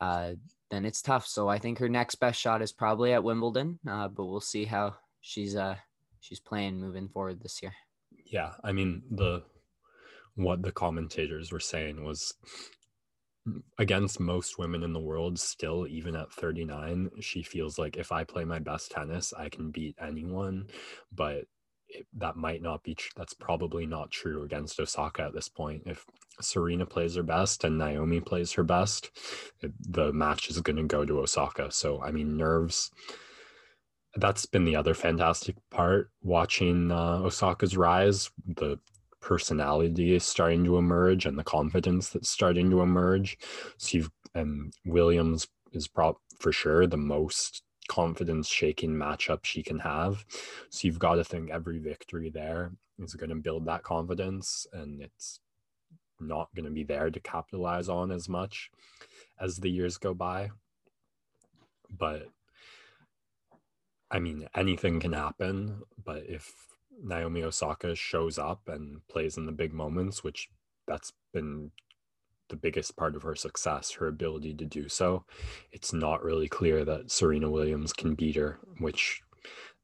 uh, then it's tough. So I think her next best shot is probably at Wimbledon, uh, but we'll see how she's uh she's playing moving forward this year. Yeah, I mean the what the commentators were saying was against most women in the world still even at 39 she feels like if i play my best tennis i can beat anyone but it, that might not be tr- that's probably not true against Osaka at this point. If Serena plays her best and Naomi plays her best, it, the match is going to go to Osaka. So I mean, nerves. That's been the other fantastic part watching uh, Osaka's rise. The personality is starting to emerge and the confidence that's starting to emerge. So you've and Williams is prop for sure the most confidence shaking matchup she can have. So you've got to think every victory there is going to build that confidence and it's not going to be there to capitalize on as much as the years go by. But I mean, anything can happen. But if Naomi Osaka shows up and plays in the big moments, which that's been the biggest part of her success, her ability to do so. It's not really clear that Serena Williams can beat her, which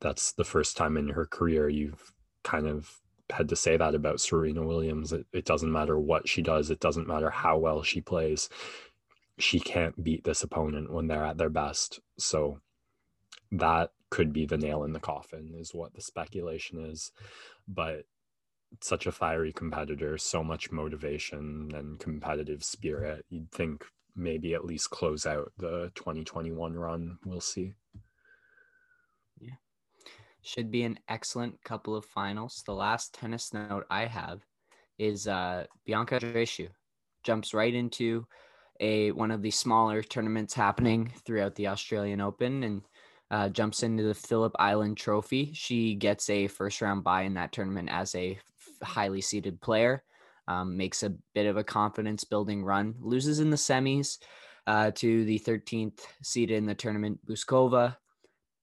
that's the first time in her career you've kind of had to say that about Serena Williams. It, it doesn't matter what she does, it doesn't matter how well she plays. She can't beat this opponent when they're at their best. So that could be the nail in the coffin, is what the speculation is. But such a fiery competitor, so much motivation and competitive spirit. You'd think maybe at least close out the 2021 run. We'll see. Yeah. Should be an excellent couple of finals. The last tennis note I have is uh, Bianca Andreescu jumps right into a one of the smaller tournaments happening throughout the Australian Open and uh, jumps into the Phillip Island Trophy. She gets a first round bye in that tournament as a highly seeded player. Um, makes a bit of a confidence building run, loses in the semis uh, to the 13th seeded in the tournament, Bouzkova.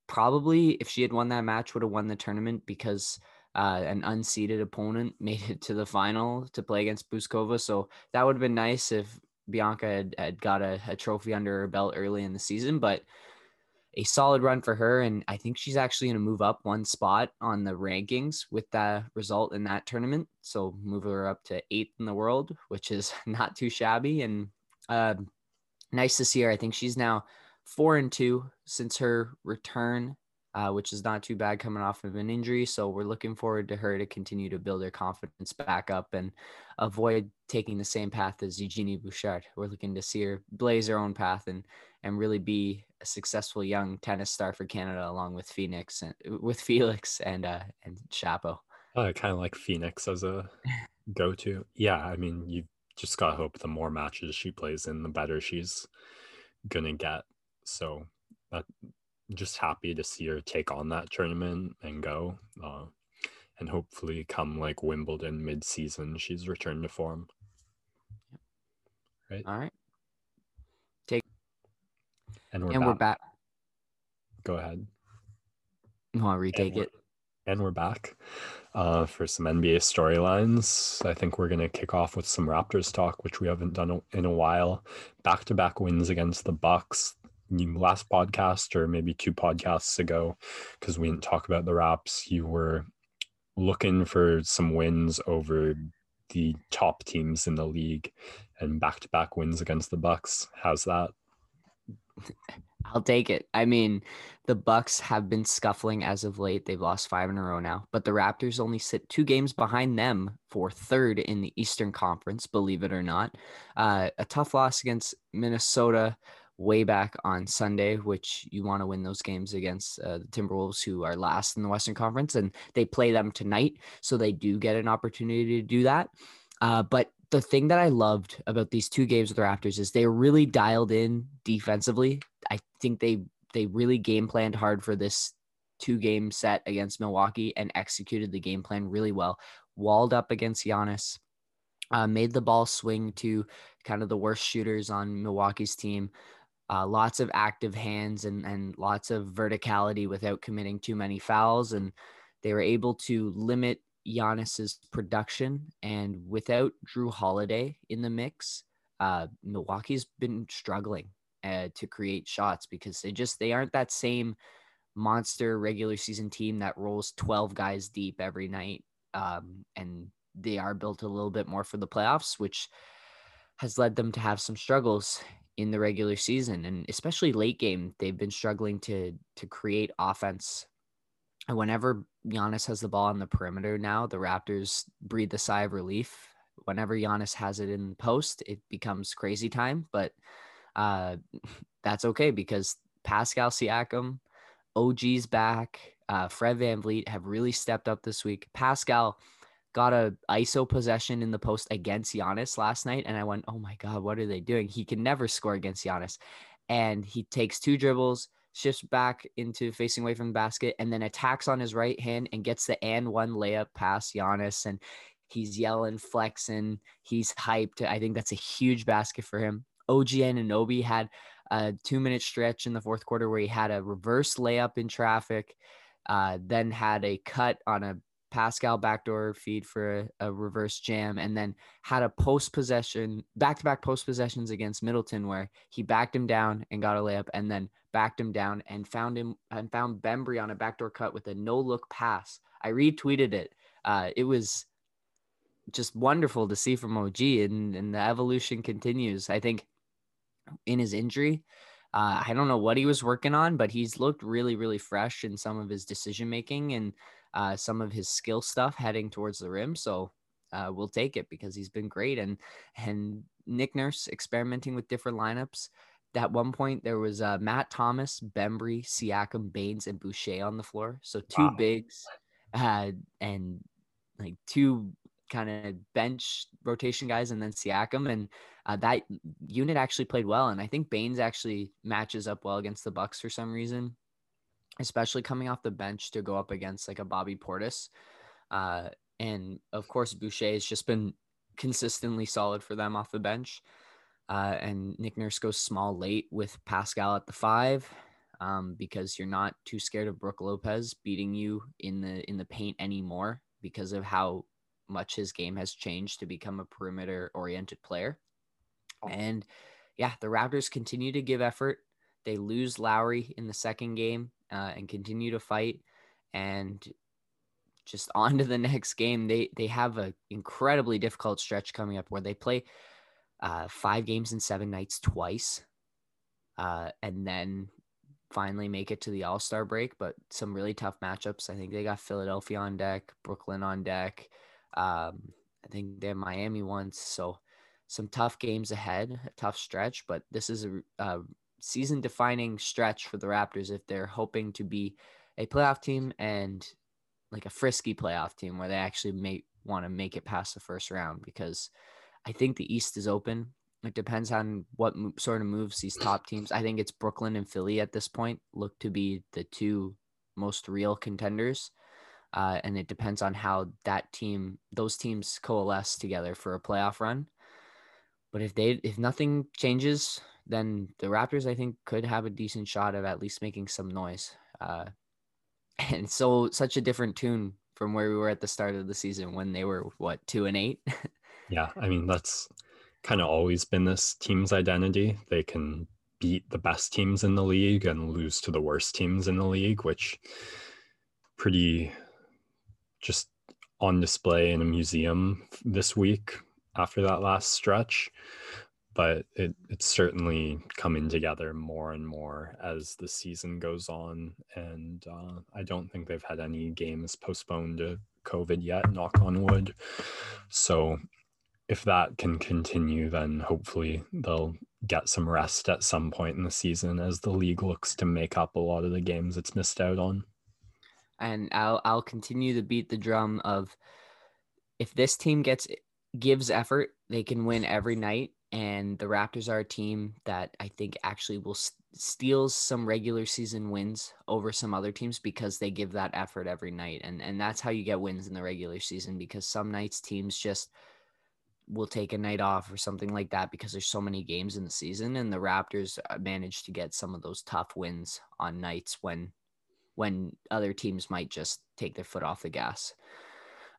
Probably, if she had won that match, would have won the tournament because uh, an unseeded opponent made it to the final to play against Bouzkova. So that would have been nice if Bianca had, had got a, a trophy under her belt early in the season. But a solid run for her. And I think she's actually going to move up one spot on the rankings with that result in that tournament. So move her up to eighth in the world, which is not too shabby. And uh, nice to see her. I think she's now four and two since her return uh, which is not too bad coming off of an injury. So we're looking forward to her to continue to build her confidence back up and avoid taking the same path as Eugenie Bouchard. We're looking to see her blaze her own path and and really be a successful young tennis star for Canada, along with Phoenix and with Felix and uh, and Shapo. I kind of like Phoenix as a go-to. Yeah, I mean, you just gotta hope the more matches she plays in, the better she's gonna get. So that just happy to see her take on that tournament and go. Uh, and hopefully, come like Wimbledon mid season, she's returned to form. Right. All right. And we're, and back. we're back. Go ahead. You want to retake and it? And we're back uh, for some NBA storylines. I think we're going to kick off with some Raptors talk, which we haven't done in a while. Back to back wins against the Bucks last podcast or maybe two podcasts ago, because we didn't talk about the Raps, you were looking for some wins over the top teams in the league and back-to-back wins against the Bucks. How's that? I'll take it. I mean, the Bucks have been scuffling as of late. They've lost five in a row now, but the Raptors only sit two games behind them for third in the Eastern Conference. Believe it or not, uh, a tough loss against Minnesota way back on Sunday, which you want to win those games against uh, the Timberwolves, who are last in the Western Conference, and they play them tonight, so they do get an opportunity to do that. Uh, but the thing that I loved about these two games with the Raptors is they really dialed in defensively. I think they they really game planned hard for this two game set against Milwaukee and executed the game plan really well. Walled up against Giannis, uh, made the ball swing to kind of the worst shooters on Milwaukee's team. Uh, lots of active hands and and lots of verticality without committing too many fouls, and they were able to limit Giannis's production. And without Jrue Holiday in the mix, uh, Milwaukee's been struggling uh, to create shots because they just they aren't that same monster regular season team that rolls 12 guys deep every night um, and they are built a little bit more for the playoffs which has led them to have some struggles in the regular season and especially late game they've been struggling to to create offense whenever Giannis has the ball on the perimeter now the Raptors breathe a sigh of relief whenever Giannis has it in post it becomes crazy time but uh, that's okay because Pascal Siakam, OG's back. Uh, Fred VanVleet have really stepped up this week. Pascal got a ISO possession in the post against Giannis last night, and I went, "Oh my god, what are they doing? He can never score against Giannis." And he takes two dribbles, shifts back into facing away from the basket, and then attacks on his right hand and gets the and one layup past Giannis, and he's yelling, flexing, he's hyped. I think that's a huge basket for him. OG Anunoby had a two minute stretch in the fourth quarter where he had a reverse layup in traffic, uh, then had a cut on a Pascal backdoor feed for a, a, reverse jam, and then had a post possession, back to back post possessions against Middleton where he backed him down and got a layup, and then backed him down and found him and found Bembry on a backdoor cut with a no look pass. I retweeted it. Uh, it was just wonderful to see from OG, and, and the evolution continues. I think in his injury. Uh, I don't know what he was working on, but he's looked really, really fresh in some of his decision making and uh, some of his skill stuff heading towards the rim. So uh, we'll take it because he's been great. And and Nick Nurse experimenting with different lineups. At one point, there was uh, Matt Thomas, Bembry, Siakam, Baynes, and Boucher on the floor. So two wow. bigs, uh, and like two kind of bench rotation guys, and then Siakam. And uh, that unit actually played well, and I think Baynes actually matches up well against the Bucks for some reason, especially coming off the bench to go up against like a Bobby Portis, uh, and of course Boucher has just been consistently solid for them off the bench. Uh, and Nick Nurse goes small late with Pascal at the five, um, because you're not too scared of Brook Lopez beating you in the in the paint anymore because of how much his game has changed to become a perimeter oriented player. And yeah, the Raptors continue to give effort. They lose Lowry in the second game uh, and continue to fight. And just on to the next game. They they have an incredibly difficult stretch coming up where they play uh, five games in seven nights twice, uh, and then finally make it to the All Star break. But some really tough matchups. I think they got Philadelphia on deck, Brooklyn on deck. Um, I think they're Miami once. So some tough games ahead, a tough stretch, but this is a, a season defining stretch for the Raptors if they're hoping to be a playoff team and like a frisky playoff team where they actually may want to make it past the first round because I think the East is open. It depends on what sort of moves these top teams. I think it's Brooklyn and Philly at this point look to be the two most real contenders. Uh, and it depends on how that team, those teams coalesce together for a playoff run. But if they if nothing changes, then the Raptors I think could have a decent shot of at least making some noise. Uh, and so such a different tune from where we were at the start of the season when they were what two and eight. yeah, I mean that's kind of always been this team's identity. They can beat the best teams in the league and lose to the worst teams in the league, which pretty just on display in a museum this week after that last stretch. But it, it's certainly coming together more and more as the season goes on. And uh, i don't think they've had any games postponed to covid yet knock on wood. So if that can continue then hopefully they'll get some rest at some point in the season as the league looks to make up a lot of the games it's missed out on and I'll I'll continue to beat the drum of if this team gets gives effort, they can win every night. And the Raptors are a team that I think actually will steals some regular season wins over some other teams because they give that effort every night. And and that's how you get wins in the regular season because some nights teams just will take a night off or something like that because there's so many games in the season and the Raptors uh, managed to get some of those tough wins on nights when when other teams might just take their foot off the gas.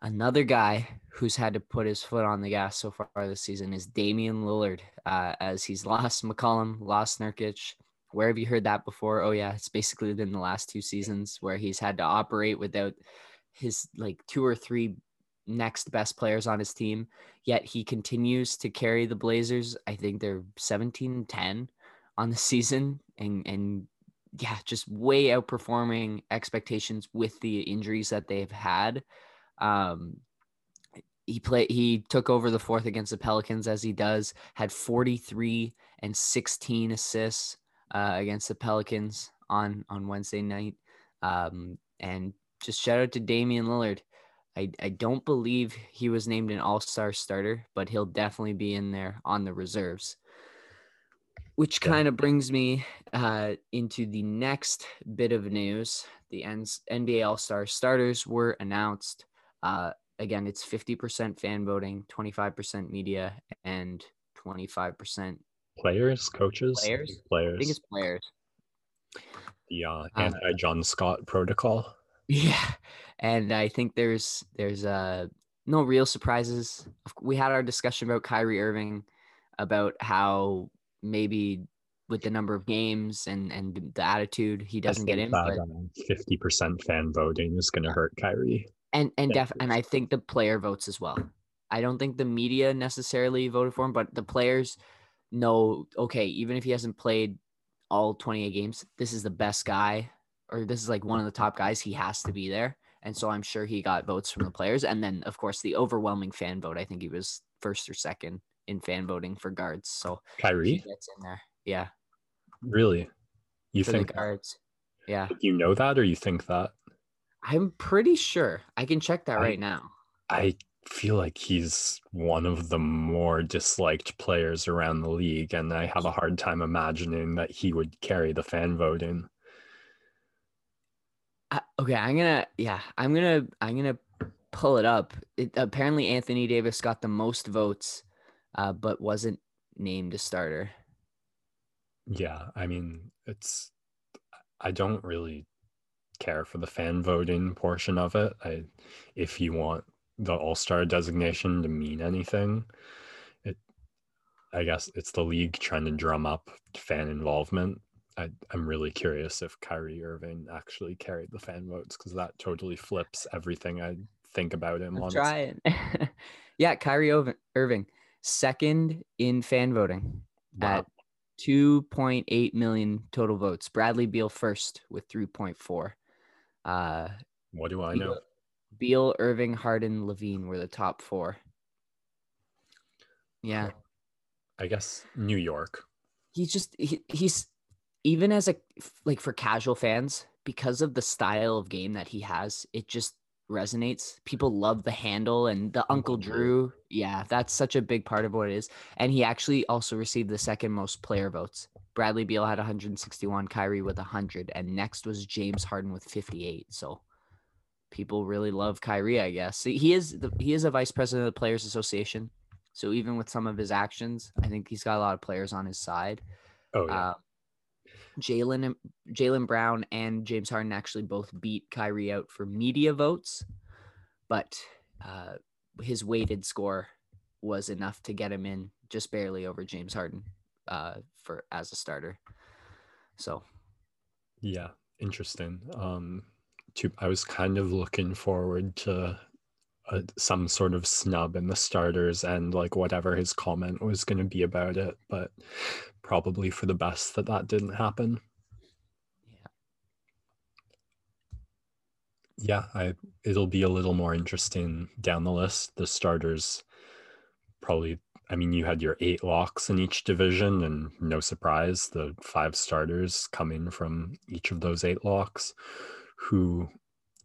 Another guy who's had to put his foot on the gas so far this season is Damian Lillard, uh, as he's lost McCollum, lost Nurkic. Where have you heard that before? Oh yeah, it's basically been the last two seasons where he's had to operate without his like two or three next best players on his team. Yet he continues to carry the Blazers. I think they're 17-10 on the season and and yeah, just way outperforming expectations with the injuries that they've had. Um, he played he took over the fourth against the Pelicans as he does, had 43 and 16 assists uh, against the Pelicans on on Wednesday night. Um, and just shout out to Damian Lillard. I, I don't believe he was named an all-star starter, but he'll definitely be in there on the reserves which yeah. kind of brings me uh, into the next bit of news. The NBA All Star starters were announced. Uh, again, it's 50% fan voting, 25% media, and 25% players, coaches, players. Players. I think it's players. The uh, uh anti John Scott protocol. Yeah, and I think there's there's uh no real surprises. We had our discussion about Kyrie Irving, about how maybe with the number of games and and the attitude he doesn't get in. Fifty percent fan voting is going to hurt Kyrie. And and def and I think the player votes as well. I don't think the media necessarily voted for him, but the players know. Okay, even if he hasn't played all 28 games, this is the best guy, or this is like one of the top guys. He has to be there, and so I'm sure he got votes from the players. And then of course the overwhelming fan vote. I think he was first or second in fan voting for guards. So Kyrie gets in there. Yeah. Really? You for think guards? Yeah. You know that, or you think that? I'm pretty sure. I can check that I, right now. I feel like he's one of the more disliked players around the league, and I have a hard time imagining that he would carry the fan voting. Okay, I'm gonna yeah, I'm gonna I'm gonna pull it up. It, apparently, Anthony Davis got the most votes uh, but wasn't named a starter. Yeah, I mean, it's I don't really care for the fan voting portion of it. I if you want the all-star designation to mean anything, it I guess it's the league trying to drum up fan involvement. I, I'm really curious if Kyrie Irving actually carried the fan votes because that totally flips everything I think about him. I'm trying. yeah, Kyrie Irving second in fan voting wow. at 2.8 million total votes. Bradley Beal first with 3.4. Uh, what do I Beal, know? Beal, Irving, Harden, LaVine were the top four. Yeah. I guess New York. He's just he, he's even as a like for casual fans because of the style of game that he has, it just resonates. People love the handle and the Uncle Drew. Yeah, that's such a big part of what it is. And he actually also received the second most player votes. Bradley Beal had 161, Kyrie with 100, and next was James Harden with 58. So people really love Kyrie, I guess. He is the, he is a vice president of the Players Association. So even with some of his actions, I think he's got a lot of players on his side. Oh yeah. Uh, Jaylen Jaylen Brown and James Harden actually both beat Kyrie out for media votes, but uh, his weighted score was enough to get him in just barely over James Harden uh, for as a starter. So, yeah, interesting. Um, to I was kind of looking forward to a, some sort of snub in the starters and like whatever his comment was going to be about it but probably for the best that that didn't happen. Yeah i it'll be a little more interesting down the list. The starters probably I mean, you had your eight locks in each division, and no surprise, the five starters coming from each of those eight locks, who,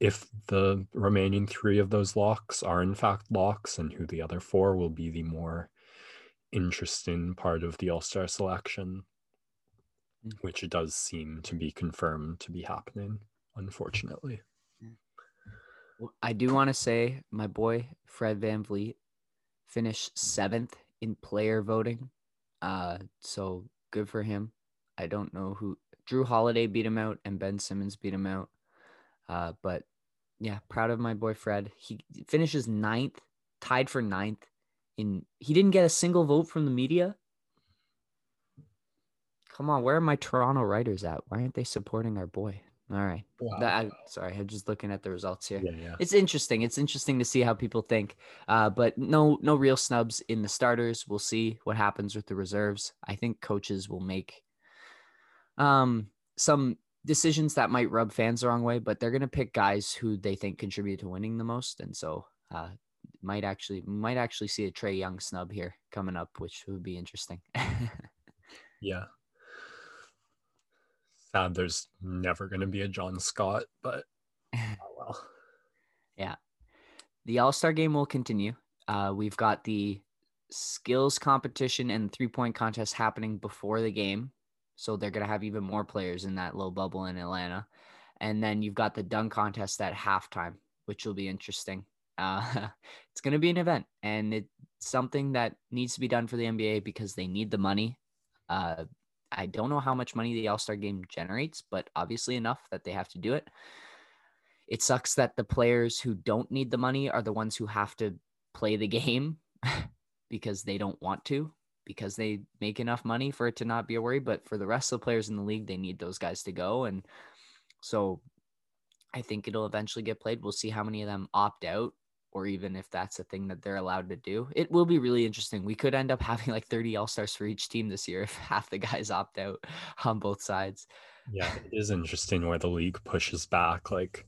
if the remaining three of those locks are in fact locks, and who the other four will be the more interesting part of the All Star selection, mm. which does seem to be confirmed to be happening, unfortunately. I do want to say my boy Fred VanVleet finished seventh in player voting. Uh, so good for him. I don't know who Jrue Holiday beat him out and Ben Simmons beat him out. Uh, but yeah, proud of my boy Fred. He finishes ninth, tied for ninth. In he didn't get a single vote from the media. Come on, where are my Toronto writers at? Why aren't they supporting our boy? All right. Wow. That, I, sorry, I'm just looking at the results here. Yeah, yeah. It's interesting. It's interesting to see how people think. Uh, but no, no real snubs in the starters. We'll see what happens with the reserves. I think coaches will make um some decisions that might rub fans the wrong way, but they're gonna pick guys who they think contribute to winning the most, and so uh, might actually might actually see a Trae Young snub here coming up, which would be interesting. yeah, sad there's never going to be a John Scott, but oh well. Yeah. The All Star game will continue. Uh, we've got the skills competition and three point contest happening before the game. So they're going to have even more players in that low bubble in Atlanta. And then you've got the dunk contest at halftime, which will be interesting. Uh, it's going to be an event and it's something that needs to be done for the NBA because they need the money. Uh, I don't know how much money the All Star game generates, but obviously enough that they have to do it. It sucks that the players who don't need the money are the ones who have to play the game because they don't want to, because they make enough money for it to not be a worry. But for the rest of the players in the league, they need those guys to go. And so I think it'll eventually get played. We'll see how many of them opt out or even if that's a thing that they're allowed to do. It will be really interesting. We could end up having like 30 All Stars for each team this year if half the guys opt out on both sides. Yeah, it is interesting where the league pushes back. Like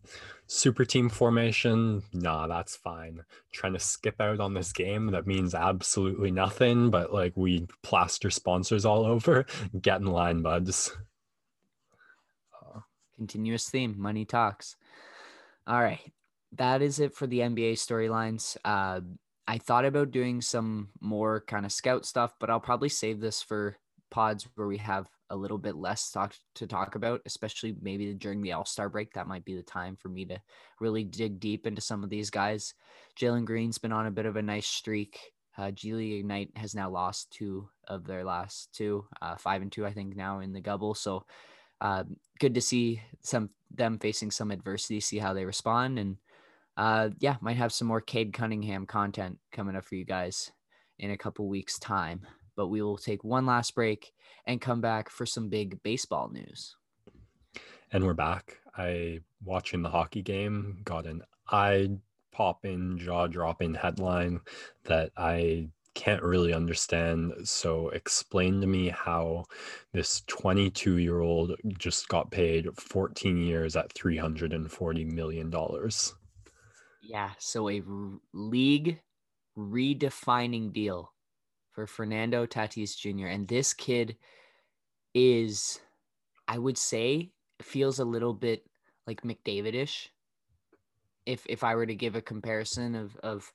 super team formation, nah, that's fine. Trying to skip out on this game that means absolutely nothing, but like we plaster sponsors all over. Get in line, buds. Continuous theme, money talks. All right that is it for the NBA storylines. Uh, I thought about doing some more kind of scout stuff, but I'll probably save this for pods where we have a little bit less talk to talk about, especially maybe during the All Star break. That might be the time for me to really dig deep into some of these guys. Jalen Green's been on a bit of a nice streak. Uh, G League Ignite has now lost two of their last two, uh, five and two, I think, now in the Gubble. So uh, good to see some them facing some adversity, see how they respond, and uh, yeah, might have some more Cade Cunningham content coming up for you guys in a couple weeks' time. But we will take one last break and come back for some big baseball news. And we're back. I watching the hockey game got an eye popping, jaw dropping headline that I can't really understand. So explain to me how this 22 year old just got paid 14 years at $340 million. Yeah, so a r- league redefining deal for Fernando Tatis Jr. And this kid is, I would say, feels a little bit like McDavidish. If if I were to give a comparison of of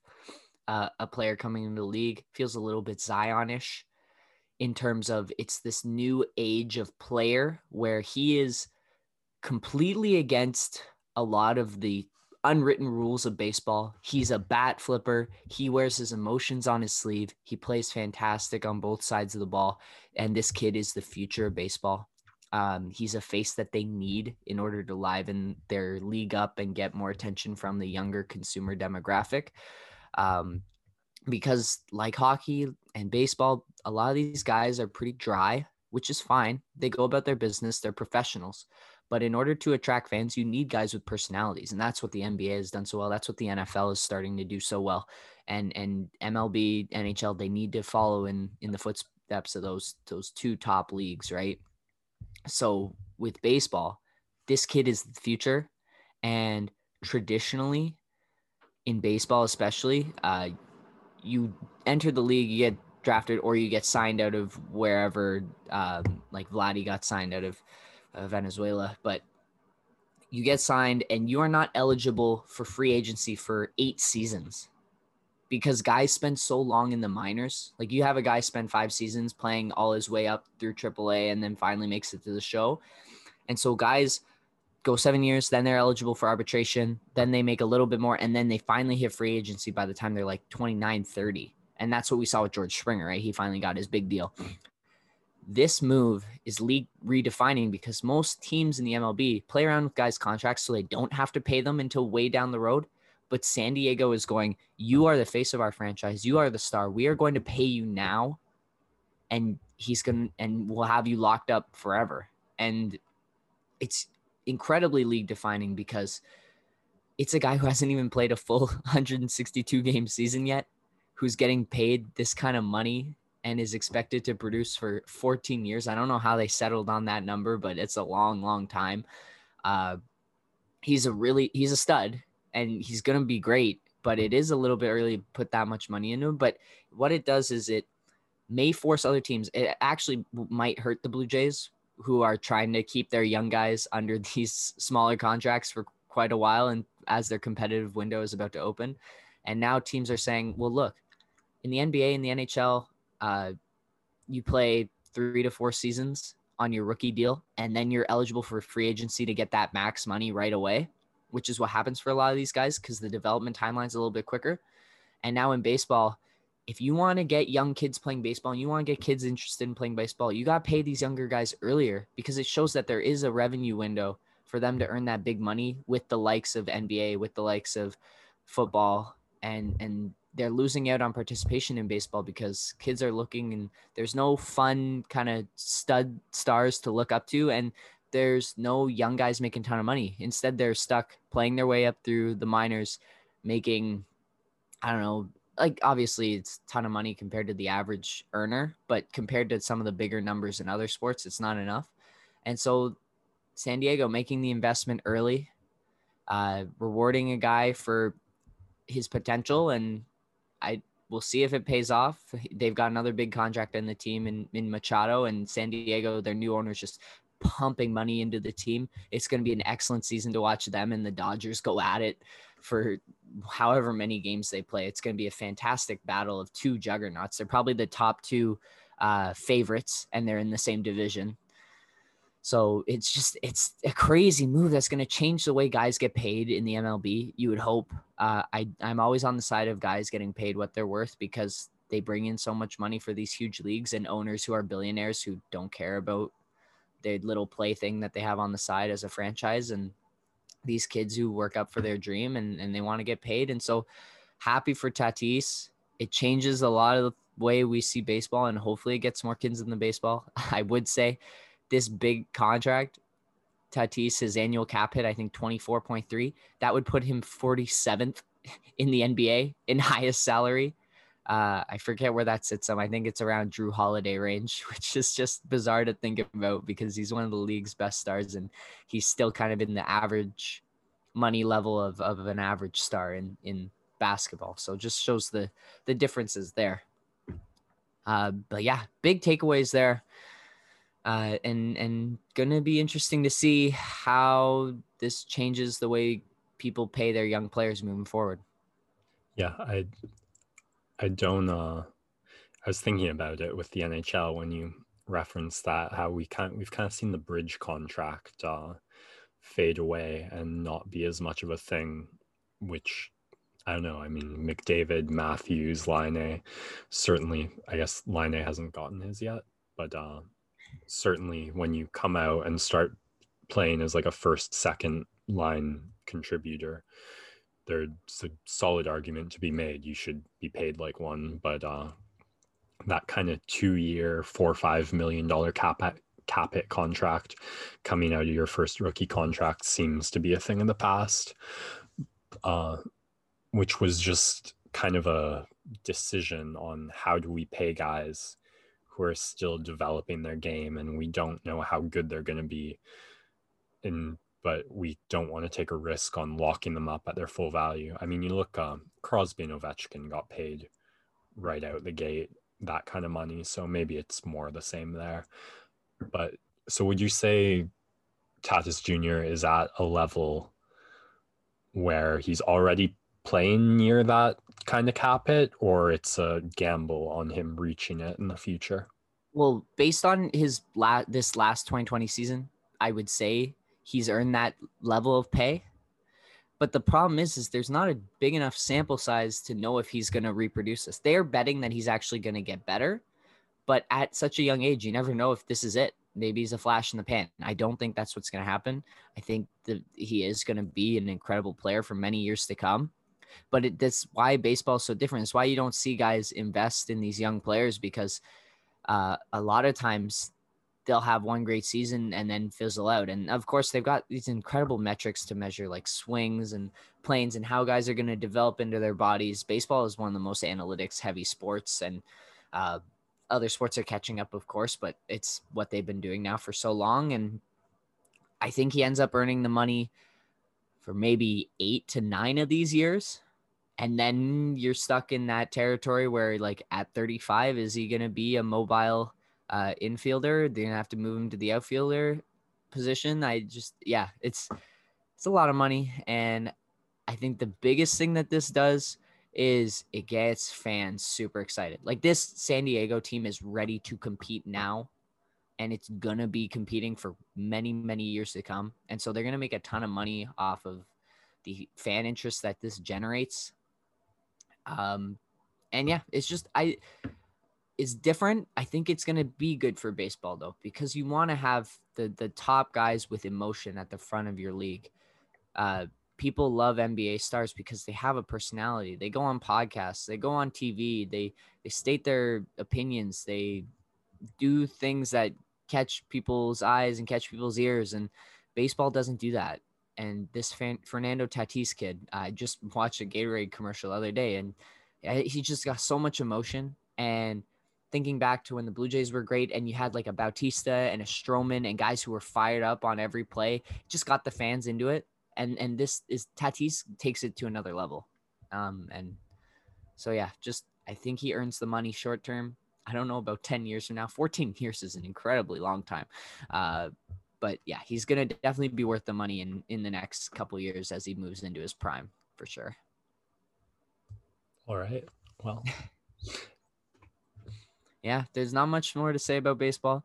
uh, a player coming into the league, feels a little bit Zionish in terms of it's this new age of player where he is completely against a lot of the unwritten rules of baseball. He's a bat flipper. He wears his emotions on his sleeve. He plays fantastic on both sides of the ball. And this kid is the future of baseball. Um, he's a face that they need in order to liven their league up and get more attention from the younger consumer demographic. Um, because, like hockey and baseball, a lot of these guys are pretty dry which is fine. They go about their business, they're professionals. But in order to attract fans, you need guys with personalities. And that's what the NBA has done so well. That's what the NFL is starting to do so well. And and MLB, NHL, they need to follow in in the footsteps of those those two top leagues, right? So with baseball, this kid is the future. And traditionally, in baseball, especially, uh, you enter the league, you get drafted, or you get signed out of wherever, um, like Vladdy got signed out of Venezuela. But you get signed, and you are not eligible for free agency for eight seasons because guys spend so long in the minors. Like you have a guy spend five seasons playing all his way up through AAA and then finally makes it to the show. And so guys go seven years, then they're eligible for arbitration, then they make a little bit more, and then they finally hit free agency by the time they're like 29, 30. And that's what we saw with George Springer, right? He finally got his big deal. This move is league redefining because most teams in the MLB play around with guys' contracts so they don't have to pay them until way down the road. But San Diego is going, You are the face of our franchise. You are the star. We are going to pay you now. And he's going to, and we'll have you locked up forever. And it's incredibly league defining because it's a guy who hasn't even played a full 162 game season yet, who's getting paid this kind of money and is expected to produce for 14 years. I don't know how they settled on that number, but it's a long, long time. Uh, he's a really he's a stud and he's gonna be great, but it is a little bit early to put that much money into him. But what it does is it may force other teams. It actually might hurt the Blue Jays who are trying to keep their young guys under these smaller contracts for quite a while and as their competitive window is about to open. And now teams are saying, well, look, in the NBA and the NHL, uh, you play three to four seasons on your rookie deal, and then you're eligible for free agency to get that max money right away, which is what happens for a lot of these guys because the development timeline's a little bit quicker. And now in baseball, if you want to get young kids playing baseball and you want to get kids interested in playing baseball, you got to pay these younger guys earlier because it shows that there is a revenue window for them to earn that big money with the likes of NBA, with the likes of football and and they're losing out on participation in baseball because kids are looking and there's no fun kind of stud stars to look up to and there's no young guys making a ton of money. Instead, they're stuck playing their way up through the minors, making I don't know like obviously it's a ton of money compared to the average earner, but compared to some of the bigger numbers in other sports, it's not enough. And so San Diego making the investment early, uh, rewarding a guy for his potential, and I will see if it pays off. They've got another big contract in the team in, in Machado and San Diego. Their new owners just pumping money into the team. It's going to be an excellent season to watch them and the Dodgers go at it for however many games they play. It's going to be a fantastic battle of two juggernauts. They're probably the top two uh, favorites, and they're in the same division. So it's just it's a crazy move that's going to change the way guys get paid in the MLB. You would hope. Uh, I I'm always on the side of guys getting paid what they're worth because they bring in so much money for these huge leagues and owners who are billionaires who don't care about their little play thing that they have on the side as a franchise and these kids who work up for their dream and, and they want to get paid. And so happy for Tatis. It changes a lot of the way we see baseball and hopefully it gets more kids in the baseball. I would say this big contract, Tatis, his annual cap hit, I think 24.3, that would put him 47th in the NBA in highest salary. Uh, I forget where that sits him. I think it's around Jrue Holiday range, which is just bizarre to think about because he's one of the league's best stars and he's still kind of in the average money level of, of an average star in, in basketball. So just shows the the differences there. Uh, but yeah, big takeaways there. Uh, and and gonna be interesting to see how this changes the way people pay their young players moving forward. Yeah, I I don't. Uh, I was thinking about it with the NHL when you referenced that how we kind we've kind of seen the bridge contract uh, fade away and not be as much of a thing, which I don't know. I mean, McDavid, Matthews, Laine, certainly. I guess Laine hasn't gotten his yet, but uh, certainly when you come out and start playing as like a first, second line contributor, there's a solid argument to be made. You should be paid like one, but uh, that kind of two year, four or five million dollar cap cap hit contract coming out of your first rookie contract seems to be a thing in the past, uh, which was just kind of a decision on how do we pay guys who are still developing their game and we don't know how good they're going to be and but we don't want to take a risk on locking them up at their full value. I mean, you look, um, Crosby and Ovechkin got paid right out the gate that kind of money, so maybe it's more the same there. But so would you say Tatis Jr. is at a level where he's already playing near that kind of cap hit, or it's a gamble on him reaching it in the future? Well, based on his la- this last 2020 season, I would say he's earned that level of pay. But the problem is, is there's not a big enough sample size to know if he's going to reproduce this. They are betting that he's actually going to get better, but at such a young age, you never know if this is it. Maybe he's a flash in the pan. I don't think that's what's going to happen. I think that he is going to be an incredible player for many years to come. But it, that's why baseball is so different. It's why you don't see guys invest in these young players because uh, a lot of times they'll have one great season and then fizzle out. And of course, they've got these incredible metrics to measure, like swings and planes and how guys are going to develop into their bodies. Baseball is one of the most analytics heavy sports, and uh, other sports are catching up, of course, but it's what they've been doing now for so long. And I think he ends up earning the money for maybe eight to nine of these years. And then you're stuck in that territory where, like, at 35, is he going to be a mobile uh, infielder. They're gonna have to move him to the outfielder position. I just yeah, it's it's a lot of money, and I think the biggest thing that this does is it gets fans super excited. Like this San Diego team is ready to compete now, and it's gonna be competing for many many years to come, and so they're gonna make a ton of money off of the fan interest that this generates. Um, and yeah, it's just I is different. I think it's going to be good for baseball though, because you want to have the the top guys with emotion at the front of your league. Uh, people love NBA stars because they have a personality. They go on podcasts, they go on TV, they they state their opinions, they do things that catch people's eyes and catch people's ears. And baseball doesn't do that. And this fan, Fernando Tatis kid, I just watched a Gatorade commercial the other day, and he just got so much emotion and thinking back to when the Blue Jays were great and you had like a Bautista and a Stroman and guys who were fired up on every play, just got the fans into it. And and this is Tatis takes it to another level. Um and so yeah, just I think he earns the money short term. I don't know about 10 years from now. 14 years is an incredibly long time. Uh but yeah, he's gonna definitely be worth the money in in the next couple years as he moves into his prime for sure. All right. Well, yeah, there's not much more to say about baseball.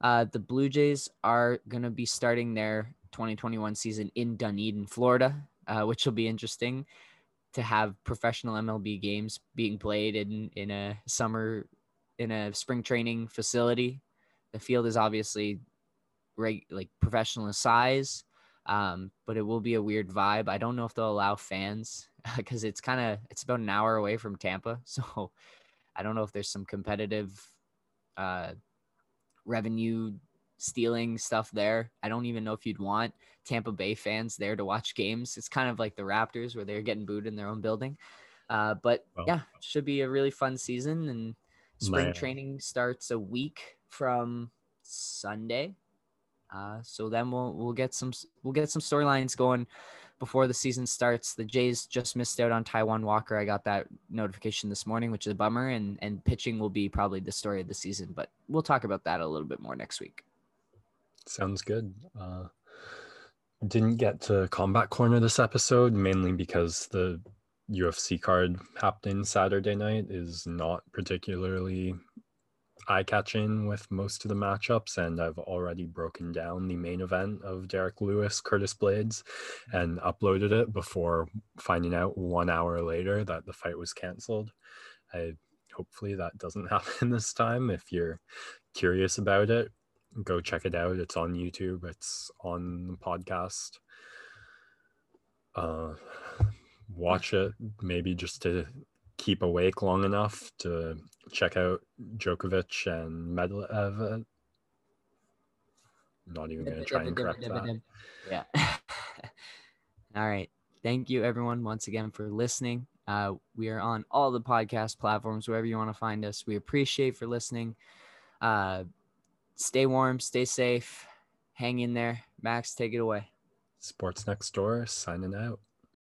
Uh, the Blue Jays are going to be starting their 2021 season in Dunedin, Florida, uh, which will be interesting to have professional MLB games being played in in a summer in a spring training facility. The field is obviously reg- like professional in size, um, but it will be a weird vibe. I don't know if they'll allow fans because it's kind of it's about an hour away from Tampa, so I don't know if there's some competitive uh, revenue stealing stuff there. I don't even know if you'd want Tampa Bay fans there to watch games. It's kind of like the Raptors where they're getting booed in their own building. Uh, but well, yeah, should be a really fun season. And spring my... training starts a week from Sunday. Uh, so then we'll we'll get some we'll get some storylines going before the season starts. The Jays just missed out on Taijuan Walker. I got that notification this morning, which is a bummer. And and pitching will be probably the story of the season, but we'll talk about that a little bit more next week. Sounds good. Uh, didn't get to combat corner this episode mainly because the UFC card happening Saturday night is not particularly eye catching with most of the matchups, and I've already broken down the main event of Derrick Lewis, Curtis Blaydes, and uploaded it before finding out one hour later that the fight was canceled. I hopefully that doesn't happen this time. If you're curious about it, go check it out. It's on YouTube. It's on the podcast. Uh, watch it maybe just to keep awake long enough to check out Djokovic and Medvedev. Not even going to try and correct that. Yeah. All right. Thank you, everyone, once again for listening. Uh, we are on all the podcast platforms, wherever you want to find us. We appreciate for listening. Uh, stay warm, stay safe, hang in there. Max, take it away. Sports Next Door signing out.